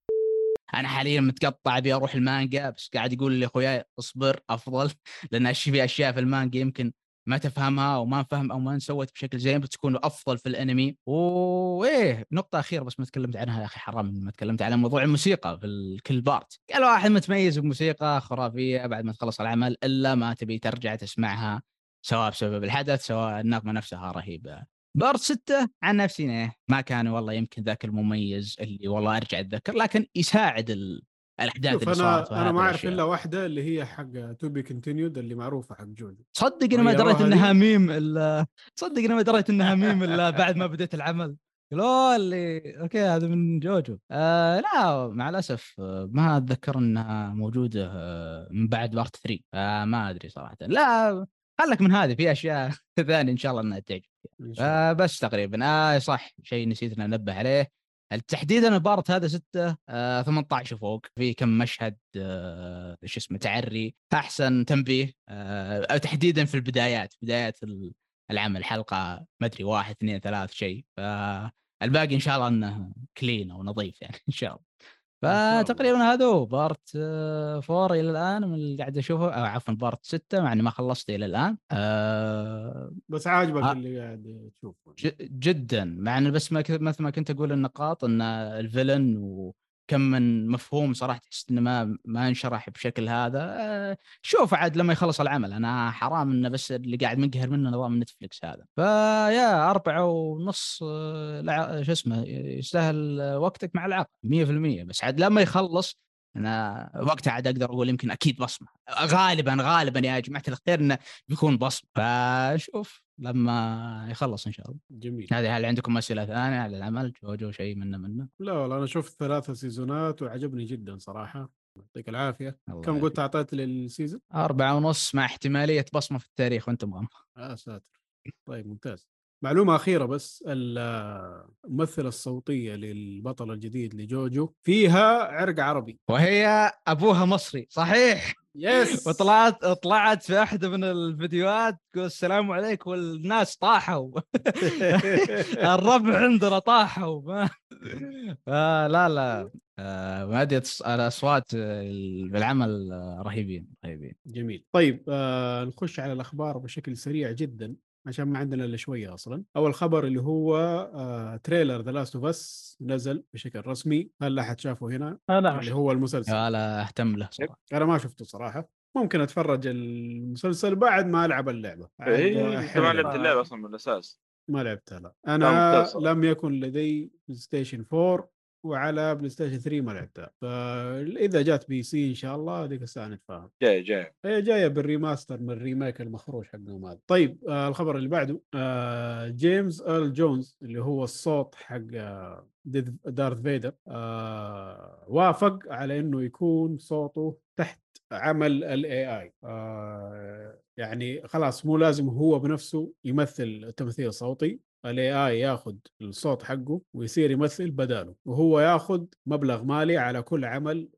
أنا حاليا متقطع أبي أروح المانجا بس قاعد يقول لي أخوياي اصبر أفضل. لأن في أشياء في المانجا يمكن ما تفهمها أو ما أو ما انسوت بشكل زين بتكون أفضل في الأنمي. وايه نقطة أخيرة بس ما تكلمت عنها يا أخي حرام ما تكلمت على موضوع الموسيقى في كل part. كل واحد متميز بموسيقى خرافية بعد ما تخلص العمل إلا ما تبي ترجع تسمعها سواء بسبب الحدث سواء النغمة نفسها رهيبة. part ستة عن نفسي ما كان والله يمكن ذاك المميز اللي والله أرجع أتذكر لكن يساعد ال... الأحداث اللي صارت أنا ما أعرف. إلا واحدة اللي هي حق to be continued اللي معروفة حق جوجو صدق أنا ما دريت إنها. ميم الا صدق أنا ما دريت إنها ميم الا بعد ما بديت العمل لا اللي أوكي هذا من جوجو آه لا مع الأسف ما أتذكر إنها موجودة آه من بعد part 3 آه ما أدري صراحة لا خلك من هذه في أشياء ثانية إن شاء الله إنها تعجب. إن شاء الله. آه بس تقريبا. آه صح شيء نسيت ان أنبه عليه. تحديدا ال part هذا 6 آه 18 فوق. في كم مشهد آه شو اسمه تعري. أحسن تنبيه آه تحديدا في البدايات بدايات ال- العمل حلقة ما أدري واحد اثنين ثلاث شيء. فالباقي إن شاء الله إنه clean أو نظيف يعني إن شاء الله. فتقريبا هذا هو part four إلى الآن من اللي قاعد أشوفه أو عفوا part 6 مع إني ما خلصت إلى الآن. آه بس عاجبك آه. اللي قاعد تشوفه. جدا. مع إنه بس مثل ما كنت أقول النقاط إن ال villain وكم من مفهوم صراحة تحس إنه ما ما انشرح بشكل هذا آه، شوف عاد لما يخلص العمل أنا حرام إنه بس اللي قاعد منقهر منه نظام نتفلكس هذا. فيا أربعة ونص آه، شو اسمه يستاهل آه، وقتك مع العمل 100% بس عاد لما يخلص أنا وقتها عاد أقدر أقول يمكن أكيد بصمة. غالبا غالبا يا جماعة الخير إنه بيكون بصمة. فشوف لما يخلص إن شاء الله. جميل. هذه هل عندكم أسئلة ثانية على العمل جوجو شيء منه منه؟ لا والله أنا شفت ثلاثة سيزونات وعجبني جدا صراحة. يعطيك العافية. كم. قلت أعطيت لل season؟ أربعة ونص مع احتمالية بصمة في التاريخ وأنت مغمض آه ساتر. طيب ممتاز. معلومة أخيرة بس الممثلة الصوتية للبطل الجديد لجوجو فيها عرق عربي. وهي أبوها مصري صحيح؟ yes وطلعت طلعت في أحد من الفيديوهات تقول السلام عليكم والناس طاحوا. الربع عندنا طاحوا. ما آه لا لا. آه مادة الأصوات آه، بالعمل رهيبين رهيبين. جميل. طيب آه نخش على الأخبار بشكل سريع جدا. عشان ما عندنا إلا شوية أصلا. أول خبر اللي هو آه trailer The Last of Us نزل بشكل رسمي. هل لا حد شافه هنا؟ آه لا اللي هو المسلسل. لا أهتم له صراحة. أنا ما شفته صراحة. ممكن أتفرج المسلسل بعد ما ألعب اللعبة. إيه إنت ما. لعبت اللعبة أصلا من الاساس ما لعبتها لا. أنا. لم يكن لدي PlayStation 4 وعلى PlayStation 3 ما لعبتها. فاذا جات PC إن شاء الله ذيك الساعة نتفاهم. جاي جاي. هي جاية بال remaster من ال remake المخروش حقهم هذا طيب آه الخبر اللي بعده آه جيمس ارل جونز اللي هو الصوت حق آه دارث فيدر آه وافق على إنه يكون صوته تحت عمل ال AI آه يعني خلاص مو لازم هو بنفسه يمثل تمثيل صوتي. ال AI ياخذ الصوت حقه ويصير يمثل بداله وهو ياخذ مبلغ مالي على كل عمل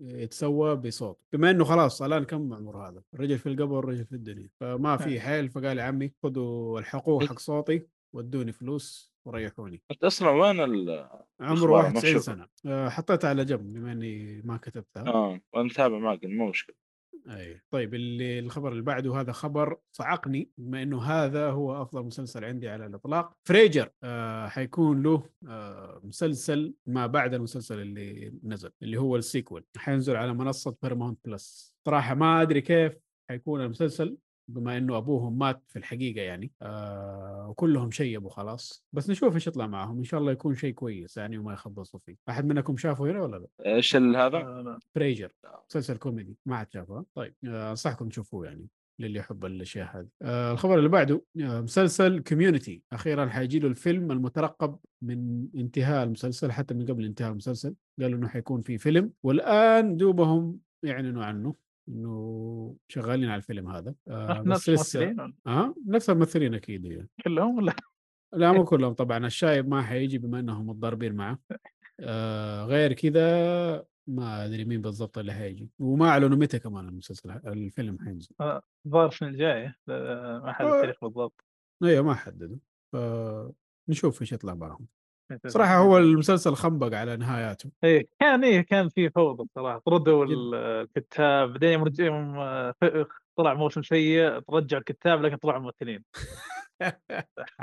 يتسوى بصوت. بما إنه خلاص الآن كم عمر هذا؟ الرجل في القبر والرجل في الدنيا. فما في حيل فقال يا عمي خذوا الحقوق حق صوتي ودوني فلوس وريحوني. أنت أصلا وين ال عمره أخبار 91 مشهورة. سنة. آه، حطيتها على جنب بما إني ما كتبتها. آه وأنا متابع معك مو مشكلة. اي طيب اللي الخبر اللي بعده هذا خبر صعقني بما إنه هذا هو أفضل مسلسل عندي على الإطلاق. Frasier آه حيكون له آه مسلسل ما بعد المسلسل اللي نزل اللي هو ال sequel حينزل على منصة Paramount Plus صراحة ما أدري كيف حيكون المسلسل. بما إنه أبوهم مات في الحقيقة يعني آه وكلهم شيبوا خلاص. بس نشوف إيش يطلع معهم. إن شاء الله يكون شيء كويس يعني وما يخبصوا فيه. أحد منكم شافه هنا ولا لا؟ إيش ال- هذا؟ آه،. Frasier مسلسل كوميدي. ما حد شافه. طيب آه، أنصحكم تشوفوه يعني للي يحب الأشياء هذه. آه الخبر اللي بعده آه مسلسل Community أخيرا حيجي له الفيلم المترقب من انتهاء المسلسل حتى من قبل انتهاء المسلسل. قالوا إنه حيكون في فيلم. والآن دوبهم يعلنوا عنه. إنه شغالين على الفيلم هذا. آه نفس الممثلين؟ آه نفس الممثلين أكيد يعني. كلهم ولا؟ لا مو كلهم طبعا. الشايب ما حيجي بما إنهم متضاربين معه. آه غير كذا ما أدري مين بالضبط اللي حيجي. وما أعلنوا متى كمان المسلسل الفيلم حينزل. الظاهر السنة الجاية. آه، ما حد آه. التاريخ بالضبط. أيوه ما حددوا. فنشوف إيش يطلع معهم. صراحة هو المسلسل خنبق على نهاياته. إيه كان إيه كان في فوضى صراحة. طردوا ال- الكتاب بعدين يوم آه، طلع موسم سيء رجعوا الكتاب لكن طلعوا ممثلين.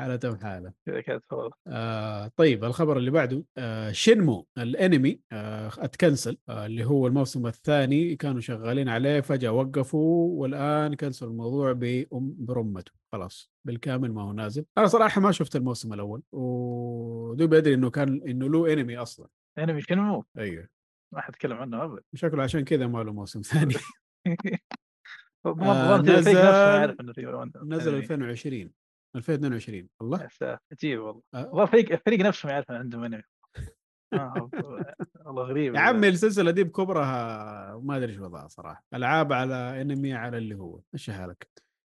كذا كانت فوضى آه طيب الخبر اللي بعده آه شينمو الانمي آه اتكنسل آه اللي هو الموسم الثاني كانوا شغالين عليه فجأة وقفوا والآن كنسلوا الموضوع بأم برمته. خلاص بالكامل ما هو نازل. أنا صراحة ما شفت الموسم الأول ودوب أدري إنه كان إنه له انمي أصلا. انمي شنو أيوه. ما حد يتكلم عنه ابدا. شكله عشان كذا ما له موسم ثاني. آه، نزل- إنه نزل أنمي. 2020 2022 الله. يا ساتر، عجيب والله. آه. والله الفريق الفريق نفسه ما يعرف ان عندهم أنمي. آه، والله غريب يا عمي السلسلة دي بكبرها ما أدري إيش وضعها صراحة. ألعاب على أنمي على اللي هو. مشي حالك.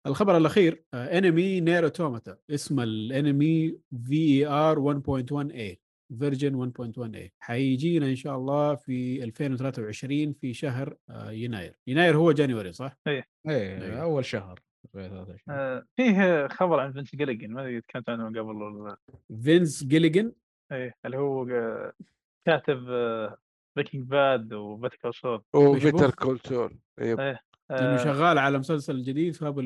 الخبر الأخير آه، أنمي نير اوتوماتا اسم الأنمي في ار 1.1 اي فيرجن 1.1 اي حيجينا إن شاء الله في 2023 في شهر يناير. يناير هو جانيوري صح؟ إيه. أيوه. أول شهر. 23. آه، فيه خبر عن فينس جيليجن ما أدري تكلمت عنه قبل ولا فينس جيليجن؟ إيه اللي هو آه، كاتب بريكنج باد وباتيكال سول وبيتر كول سول أيوه. انه شغال على مسلسل جديد في ابل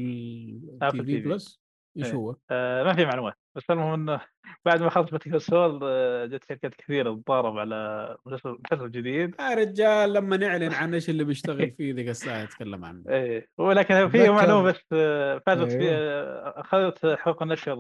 TV. Plus إيش إيه. هو؟ آه ما في معلومات بس المهم إنه بعد ما خلص Better Call Saul جت شركات كثيرة تتضارب على مسلسل مسلسل جديد يا رجال لما نعلن عن إيش اللي بيشتغل فيه ذيك الساعة نتكلم عنه إيه ولكن في معلومة بس آه، فازت في أيوه. آه، أخذت حقوق النشر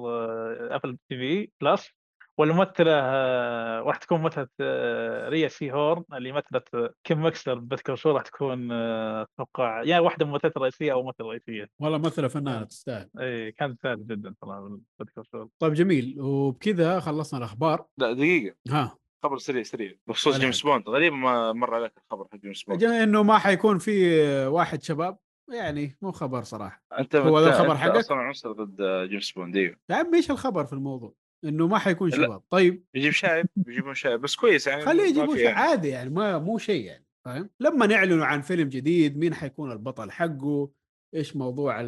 Apple TV Plus والممثلة آه، راح تكون مثلت آه، ريا سيهورن اللي مثلت كيم ويكسلر ب Better Call Saul راح تكون آه، أتوقع يا واحدة من الممثلات الرئيسية أو ممثلة رئيسية. والله مثل فنانة تستاهل. إيه كانت تستاهل جدا صراحة Better Call Saul طيب جميل وبكذا خلصنا الأخبار. لا دقيقة. ها. خبر سريع سريع بخصوص جيمس بوند. غريب ما مر عليك الخبر حق جيمس بوند. جميل إنه ما حيكون في واحد شباب يعني مو خبر صراحة. أنت هو ذا الخبر حقك؟ أصلا عنصر ضد جيمس بوند إيوه. يا عمي إيش الخبر في الموضوع؟ إنه ما حيكون لا. شباب. طيب يجيب شايب يجيبون شايب. بس كويس يعني خليه شيء يعني. عادي يعني ما مو شيء يعني فاهم؟ لما نعلنوا عن فيلم جديد مين حيكون البطل حقه إيش موضوع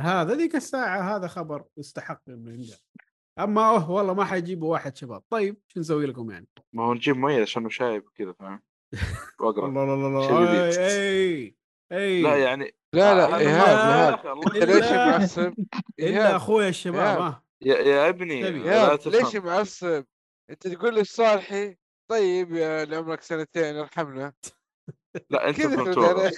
هذا ذيك الساعة هذا خبر يستحق إنه ينقال أما أوه والله ما حيجيبوا واحد شباب. طيب شو نسوي لكم يعني؟ ما هو نجيب مميز عشانه شايب كذا فاهم؟ وأقرأ. الله الله الله شيء الله جديد. أي أي لا يعني لا لا آه، إيهاب لا. إيهاب. انت ليش معصب؟ إلا إيهاب. أخويا الشباب يا, يا ابني ايهاب ليش معصب؟ انت تقول لي صالحي طيب يا اللي عمرك سنتين ارحمنا لا انت كذا فهمت فهمت والله. علي؟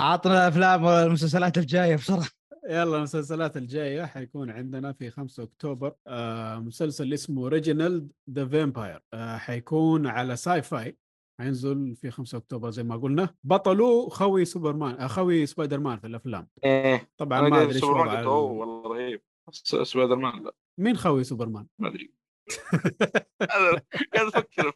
عطنا الافلام والمسلسلات الجاية بسرعة يلا المسلسلات الجاية حيكون عندنا في 5 أكتوبر آه مسلسل اسمه Reginald the Vampire آه حيكون على Syfy حينزل في 5 أكتوبر زي ما قلنا. بطله خوي سوبرمان آه خوي سبايدر مان في الأفلام. إيه. طبعا ما أدري ال- والله رهيب. سبايدر مان لا. مين خوي سوبرمان؟ ما أدري. قاعد أفكر.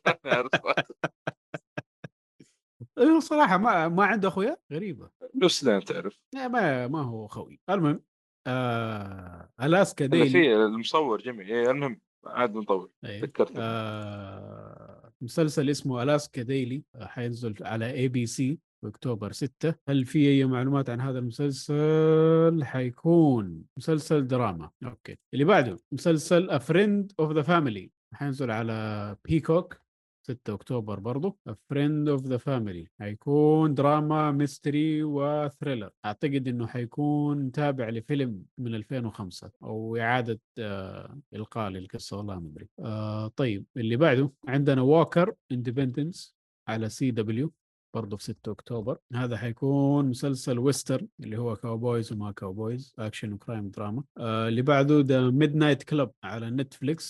أيوه صراحة ما ما عنده أخويا؟ غريبة. بس لا تعرف. ما ما هو خوي. المهم آه Alaska Daily. في المصور جميل إيه المهم عاد نطول إيه. ذكرت آه مسلسل اسمه Alaska Daily آه، حينزل على ABC في أكتوبر 6 هل في أي معلومات عن هذا المسلسل؟ حيكون. مسلسل دراما. أوكي. اللي بعده مسلسل Friend of the Family حينزل على Peacock 6 أكتوبر A Friend of the Family. حيكون دراما mystery و thriller أعتقد إنه حيكون تابع لفيلم من 2005 أو إعادة آه إلقاء للقصة. والله ما أدري. آه طيب اللي بعده عندنا Walker Independence على CW برضه في 6 أكتوبر. هذا حيكون مسلسل western اللي هو cowboys وما cowboys action و crime drama. آه اللي بعده The Midnight Club على Netflix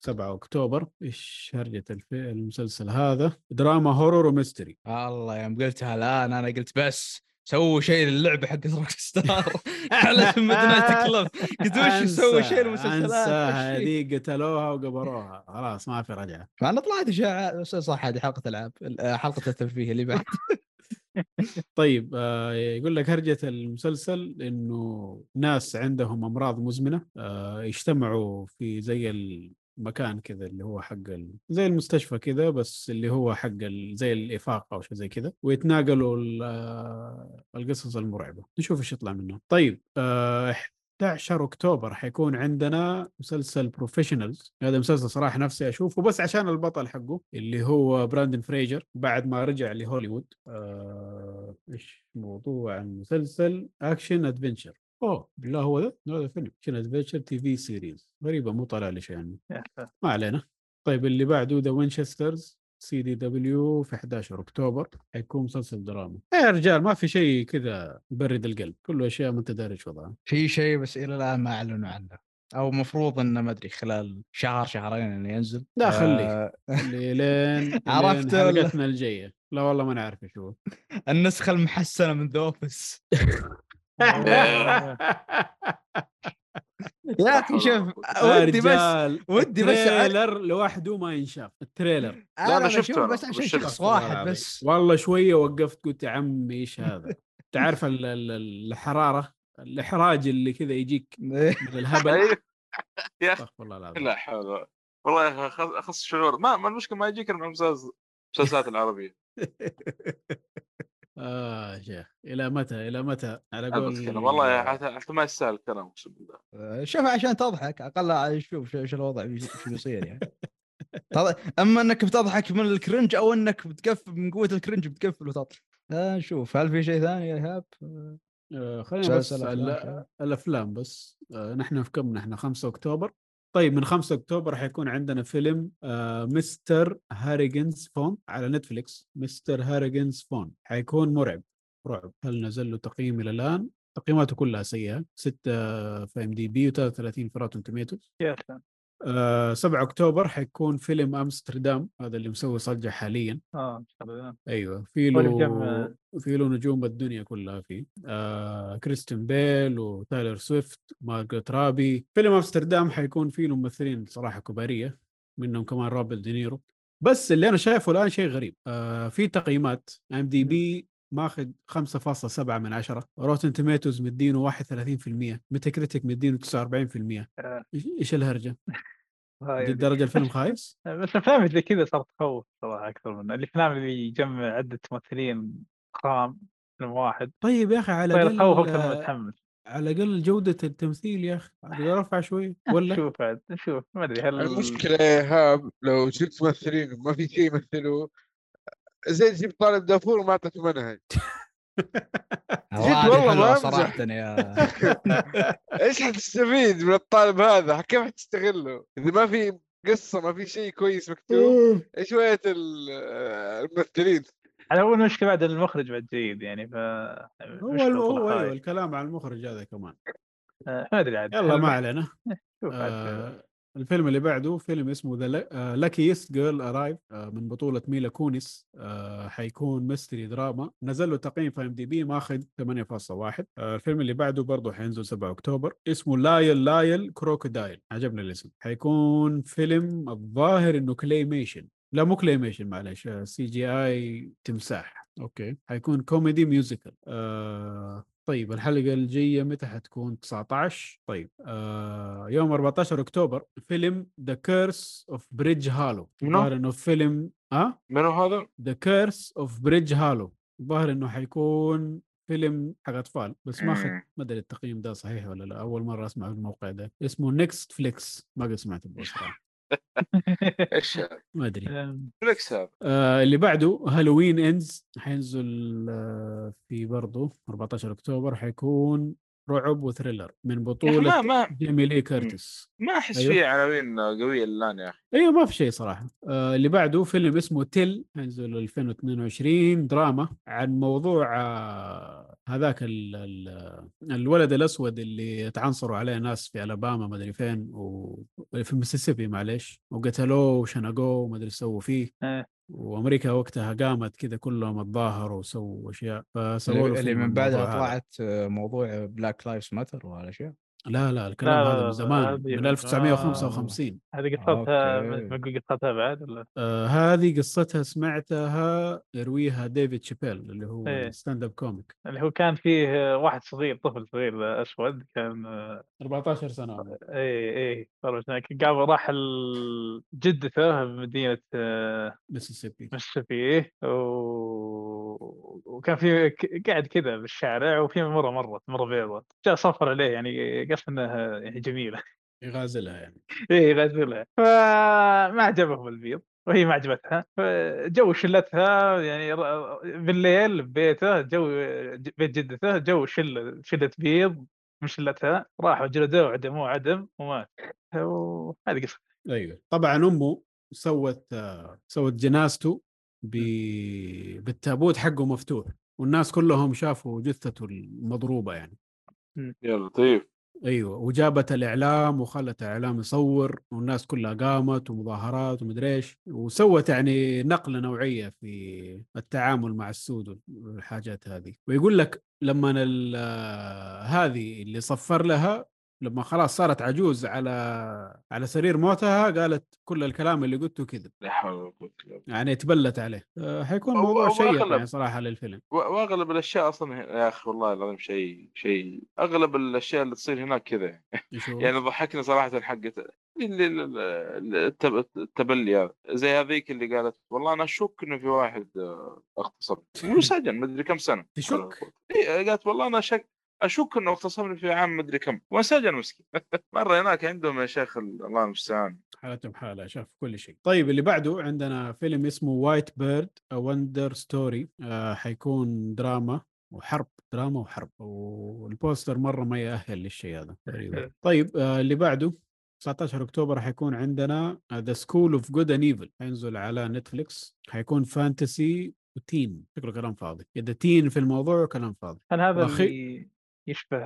7 أكتوبر. إيش الف- المسلسل هذا؟ دراما horror و mystery. الله يوم قلتها الآن أنا قلت بس. سووا شيء للعبة حق Rockstar على Midnight Club. قلت وش يسوي شيء شيء؟ هذه قتلوها وقبروها. خلاص ما في رجعة. فانا طلعت اشاعه صح هذه حلقة ألعاب آه، حلقة الترفيه اللي بعد. طيب آه يقول لك هرجة المسلسل إنه ناس عندهم أمراض مزمنة آه يجتمعوا في زي المكان كذا اللي هو حق ال... زي المستشفى كذا بس اللي هو حق ال... زي الإفاقة أو شيء زي كذا ويتناقلوا ال... آه، القصص المرعبة. نشوف إيش يطلع منه طيب آه 11 أكتوبر حيكون عندنا مسلسل Professionals هذا مسلسل صراحة نفسي أشوفه بس عشان البطل حقه اللي هو براندن فريجر بعد ما رجع لهوليوود. آه، إيش؟ موضوع المسلسل action adventure أوه بالله هو ده هذا فيلم. action adventure TV series غريبة مو طالع لي شيء عنه ساتر. ما علينا. طيب اللي بعده The Winchesters CW في 11 أكتوبر. حيكون مسلسل دراما. يا رجال ما في شيء كذا يبرد القلب. كله أشياء إيش وضعها. في شيء بس إلى الآن ما أعلنوا عنه. أو مفروض إنه ما أدري خلال شهر شهرين إنه ينزل. لا خليه. آه، اللي لين عرفت؟ حلقتنا الجاية. لا والله ما نعرف هو. النسخة المحسنة من The Office يا أخي شوف يا ودي بس ودي بس ال trailer لوحده ما ينشاف ال trailer. أنا أنا بشوف شفته بس عشان. شخص واحد. بس. والله شوية وقفت قلت يا عمي إيش هذا؟ ال- الحرارة؟ الإحراج اللي كذا يجيك من الهبل؟ أيوه. يا أخي أستغفر الله العظيم. لا حول والله أخص شعور. ما ما المشكلة ما يجيك المسلسلات العربية. آه يا شيخ. إلى متى؟ إلى متى؟ على قول والله يا حتى حتى ما يستاهل الكلام أقسم بالله. شوف عشان تضحك أقل شوف شو الوضع شو بيصير يعني. أما إنك بتضحك من ال cringe أو إنك بتقفل من قوة ال cringe بتقفل وتضحك آه، نشوف هل في شيء ثاني يا إيهاب؟ آه خلينا بس. الأفلام بس. آه نحن في كم؟ نحن 5 أكتوبر. طيب من 5 أكتوبر حيكون عندنا فيلم آه Mr. Harrigan's Phone على نتفليكس. Mr. Harrigan's Phone حيكون مرعب رعب هل نزل له تقييم إلى الآن؟ تقييماته كلها سيئة 6 في IMDb و33 في Rotten Tomatoes. يا ساتر. آه 7 أكتوبر حيكون فيلم أمستردام هذا اللي مسوي صجة حاليا. آه. أيوه في له مجمع- في له نجوم الدنيا كلها فيه. آه كريستين بيل وتايلر سويفت مارغوت روبي. فيلم أمستردام حيكون فيه له ممثلين صراحة كبارية منهم كمان روبرت دينيرو. بس اللي أنا شايفه الآن شيء غريب آه في تقييمات. IMDb ماخذ 5.7 من 10 Rotten Tomatoes مدينه 31% Metacritic مدينه 49% آه. إيش إيش الهرجة؟ لهالدرجه الفيلم خايس؟ بس الأفلام زي كذا صارت تخوف صراحة أكثر من الأفلام اللي يجمع عدة ممثلين خام فيلم واحد. طيب يا أخي على صاير الأقل تخوف أكثر من متحمس. على الأقل جودة التمثيل يا أخي. رفع شوي ولا؟ نشوف عاد نشوف ما أدري هل المشكلة يا إيهاب لو جبت ممثلين وما في شيء يمثلوه زي تجيب طالب دافور وما أعطته منهج هذه والله ما. صراحة يا إيش حتستفيد من الطالب هذا؟ كيف حتستغله؟ إذا ما في قصة ما في شيء كويس مكتوب إيش وية ال- الممثلين؟ على اول مشكله بعد المخرج بعد جيد يعني ف هو هو أيوه. الكلام عن المخرج هذا كمان آه، ما أدري عاد يلا ما علينا آه الفيلم اللي بعده فيلم اسمه The Luckiest Girl Alive من بطولة ميلا كونيس. آه حيكون mystery drama نزل له تقييم في IMDb ماخذ 8.1 آه الفيلم اللي بعده برضه حينزل 7 أكتوبر. اسمه Lyle Lyle Crocodile عجبني الاسم. حيكون فيلم الظاهر إنه claymation لا مو claymation معلش CGI تمساح. okay. حيكون comedy musical آه طيب الحلقة الجاية متى حتكون؟ 19 طيب آه يوم 14 أكتوبر فيلم The Curse of Bridge Hollow؟ الظاهر إنه فيلم آه؟ منو هذا؟ The Curse of Bridge Hollow الظاهر إنه حيكون فيلم حق أطفال بس ما أخذ مم. ما أدري التقييم ده صحيح ولا لا. أول مرة أسمع الموقع ده. اسمه NextFlix ما قد سمعت به صراحة إيش؟ ما أدري. آه اللي بعده Halloween Ends حينزل آه في برضه 14 أكتوبر حيكون رعب و thriller من بطولة ما ما جيمي لي كيرتس. ما أحس أيوه. فيه عناوين قوية الآن يا أخي. أيوه ما في شيء صراحة. آه اللي بعده فيلم اسمه Till حينزل 2022 دراما عن موضوع آه هذاك ال ال الولد الأسود اللي اتعنصروا عليه ناس في ألاباما ما أدري فين وفي ميسيسيبي معلش وقتلوه وشنقوه وما أدري سووا فيه. إيه. وأمريكا وقتها قامت كذا كلهم اتظاهروا وسووا أشياء فسووا اللي من بعدها. طلعت آه، موضوع Black Lives Matter وهالأشياء لا لا الكلام لا، لا، هذا لا، من زمان من من- 1955 هذه قصتها okay. بقول قصتها بعد ولا آه هذه قصتها سمعتها يرويها ديفيد شابيل اللي هو. ال stand-up comic اللي هو كان فيه واحد صغير طفل صغير أسود كان 14 سنة عمره. اي اي صار قام راح جدته بمدينه آه، ميسيسيبي ميسيسيبي إيه، وكان في قاعد كذا بالشارع وفي مرة مرت مرة بيضة جاء صفر عليه يعني قصد انها يعني جميلة. يغازلها يعني. إيه يغزلها فما عجبهم البيض وهي ما عجبتها. فجو شلتها يعني بالليل ببيته جو بيت جدته جو شله شله بيض من شلتها راحوا جلدوه وعدموه عدم ومات وهذه قصة. أيوه. طبعا أمه سوت سوت جنازته ب... بالتابوت حقه مفتوح والناس كلهم شافوا جثته المضروبة يعني. يا لطيف. أيوه وجابت الإعلام وخلت الإعلام يصور والناس كلها قامت ومظاهرات ومدري إيش وسوت يعني نقلة نوعية في التعامل مع السود والحاجات هذه. ويقول لك لما آه، هذه اللي صفر لها لما خلاص صارت عجوز على على سرير موتها قالت كل الكلام اللي قلته كذب. لا حول ولا قوة يعني تبلت عليه. آه، حيكون موضوع شيق أغلب. يعني صراحة للفيلم. وأغلب الأشياء أصلا يا أخي والله العظيم شيء شيء. أغلب الأشياء اللي تصير هناك كذا؟ يعني ضحكني صراحة حقت التبلي هذا. زي هذيك اللي قالت والله أنا أشك إنه في واحد آه، اغتصب. وسجن مدري كم سنة. تشك؟ إيه قالت والله أنا شك أشك أنه اغتصبني في عام مدري كم. وانسجن مسكين. مرة هناك عندهم يا شيخ ال- الله المستعان. حالتهم حالة شاف كل شيء. طيب اللي بعده عندنا فيلم اسمه White Bird Wonder Story آه حيكون دراما وحرب دراما وحرب. والبوستر مرة ما يأهل للشيء هذا تقريبا. طيب آه اللي بعده 19 أكتوبر حيكون عندنا The School of Good and Evil حينزل على نتفليكس. حيكون fantasy و teen شكله كلام فاضي. إذا teen في الموضوع كلام فاضي. هل هذا اللي يشبه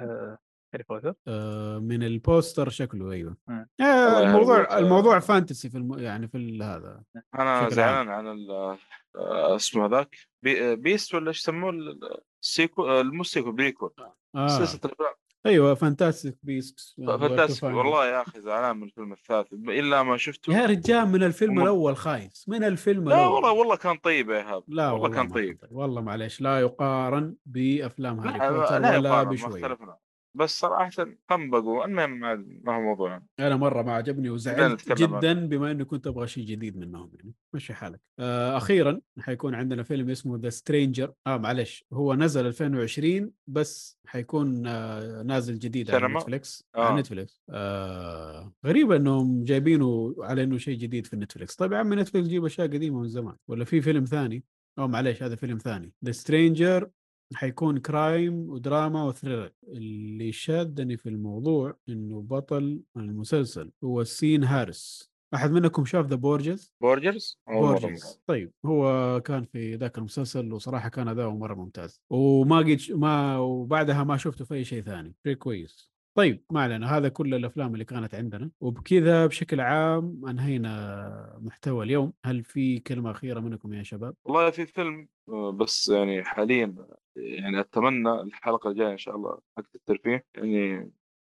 هاري بوتر؟ آه من البوستر شكله أيوه. آه الله الموضوع. الموضوع fantasy في الم... يعني في ال- هذا أنا زعلان عن ال- آه، اسمه ذاك بي- Beasts ولا إيش يسموه ال- ال sequel آه، مو ال sequel prequel آه. سلسلة الأفلام أيوه Fantastic Beasts Fantastic والله يا أخي زعلان من الفيلم الثالث. إلا ما شفته يا رجال من الفيلم الأول خايس. من الفيلم لا والله والله كان طيب يا إيهاب. لا والله كان ما طيب. والله معليش لا يقارن بأفلام هاري بوتر لا ولا بشوية. اختلفنا. بس صراحة خنبقوا المهم ما هو موضوع. أنا مرة ما عجبني وزعلت جدا بما اني كنت أبغى شيء جديد منهم يعني. مشي حالك. آه أخيرا حيكون عندنا فيلم اسمه The Stranger آه معلش هو نزل 2020 بس حيكون آه نازل جديد على سينما؟ نتفليكس. آه. على نتفليكس. آه غريبة إنهم جايبينه على إنه شيء جديد في نتفليكس. طيب يا عمي نتفليكس جيب أشياء قديمة من زمان ولا في فيلم ثاني؟ أو معلش هذا فيلم ثاني. The Stranger حيكون crime ودراما و thriller اللي شادني في الموضوع إنه بطل المسلسل هو شون هاريس أحد منكم شاف The Borgias Borgias مرة Borgias طيب هو كان في ذاك المسلسل وصراحة كان أداؤه مرة ممتاز. وما قد ما وبعدها ما شفته في أي شيء ثاني. شيء كويس. طيب ما علينا هذا كل الأفلام اللي كانت عندنا. وبكذا بشكل عام أنهينا محتوى اليوم. هل في كلمة أخيرة منكم يا شباب؟ والله في فيلم بس يعني حاليا يعني أتمنى الحلقة الجاية إن شاء الله حق الترفيه يعني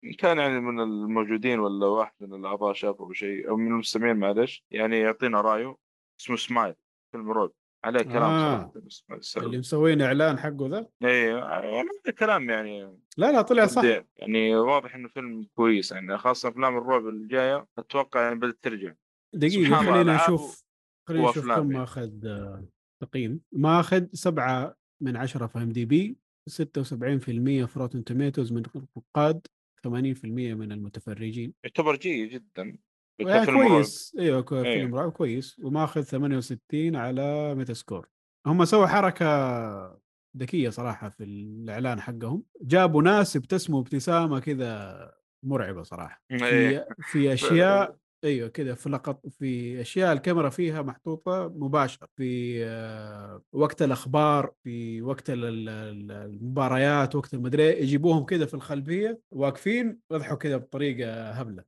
إن كان يعني من الموجودين ولا واحد من الأعضاء شافه شيء أو من المستمعين معلش يعني يعطينا رأيه اسمه سمايل فيلم رعب. عليه كلام آه. ما. اللي مسوين إعلان حقه ذا اي والله كلام يعني لا لا طلع صح. يعني واضح إنه فيلم كويس يعني خاصة أفلام الرعب الجايه أتوقع يعني بدأت ترجع الله، خلينا نشوف خلينا نشوف كم يعني. ماخذ آه، تقييم ماخذ سبعة من عشرة في IMDb 76% في Rotten Tomatoes من النقاد 80% من المتفرجين يعتبر جيد جدا يعني. كويس. أيوه أيوة. فيلم رعب كويس. وماخذ 68 على Metascore هم سووا حركة ذكية صراحة في الإعلان حقهم. جابوا ناس يبتسموا ابتسامة كذا مرعبة صراحة. إيه. في في أشياء أيوه كذا في لقط في أشياء الكاميرا فيها محطوطة مباشر في آه، وقت الأخبار في وقت ال- ال- ال- المباريات وقت المدري إيه، يجيبوهم كذا في الخلفية واقفين يضحوا كذا بطريقة هبلة.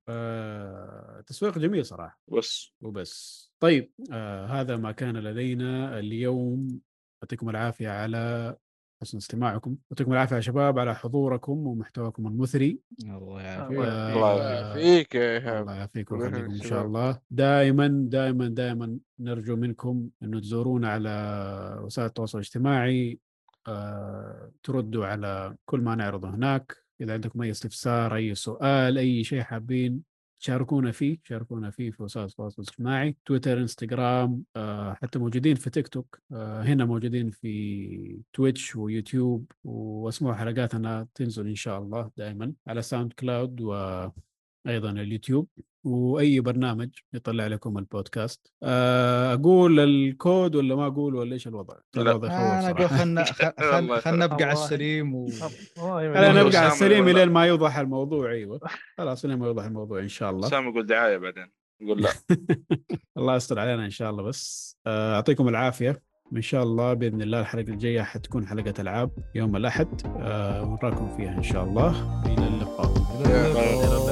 تسويق جميل صراحة. بس. وبس. طيب آه هذا ما كان لدينا اليوم. يعطيكم العافية على حسن استماعكم. يعطيكم العافية يا شباب على حضوركم ومحتواكم المثري. الله يعافيك. يعافيك. الله آه، فيك يا ايهاب الله يعافيكم الله ويخليكم إن شاء شباب. الله. دائما دائما دائما نرجو منكم إنه تزورونا على وسائل التواصل الاجتماعي آه، تردوا على كل ما نعرضه هناك. إذا عندكم أي استفسار أي سؤال أي شيء حابين شاركونا فيه شاركونا فيه في وسائل التواصل الاجتماعي تويتر انستغرام آه، حتى موجودين في تيك توك آه، هنا موجودين في تويتش ويوتيوب واسمعوا حلقاتنا تنزل إن شاء الله دائما على ساوند كلاود وأيضا اليوتيوب. وأي برنامج يطلع لكم البودكاست. آه، أقول الكود ولا ما أقول ولا إيش الوضع؟ الوضع أنا أقول. خلنا خلنا نبقى على. السليم و... خلينا نبقى على السليم. لين ما يوضح الموضوع أيوه. خلاص لين ما يوضح الموضوع إن شاء الله. سام يقول دعاية بعدين. يقول لا. الله يستر علينا إن شاء الله بس. آه، يعطيكم العافية. إن شاء الله بإذن الله الحلقة الجاية حتكون حلقة ألعاب يوم الأحد. آه، ونراكم فيها إن شاء الله. إلى اللقاء.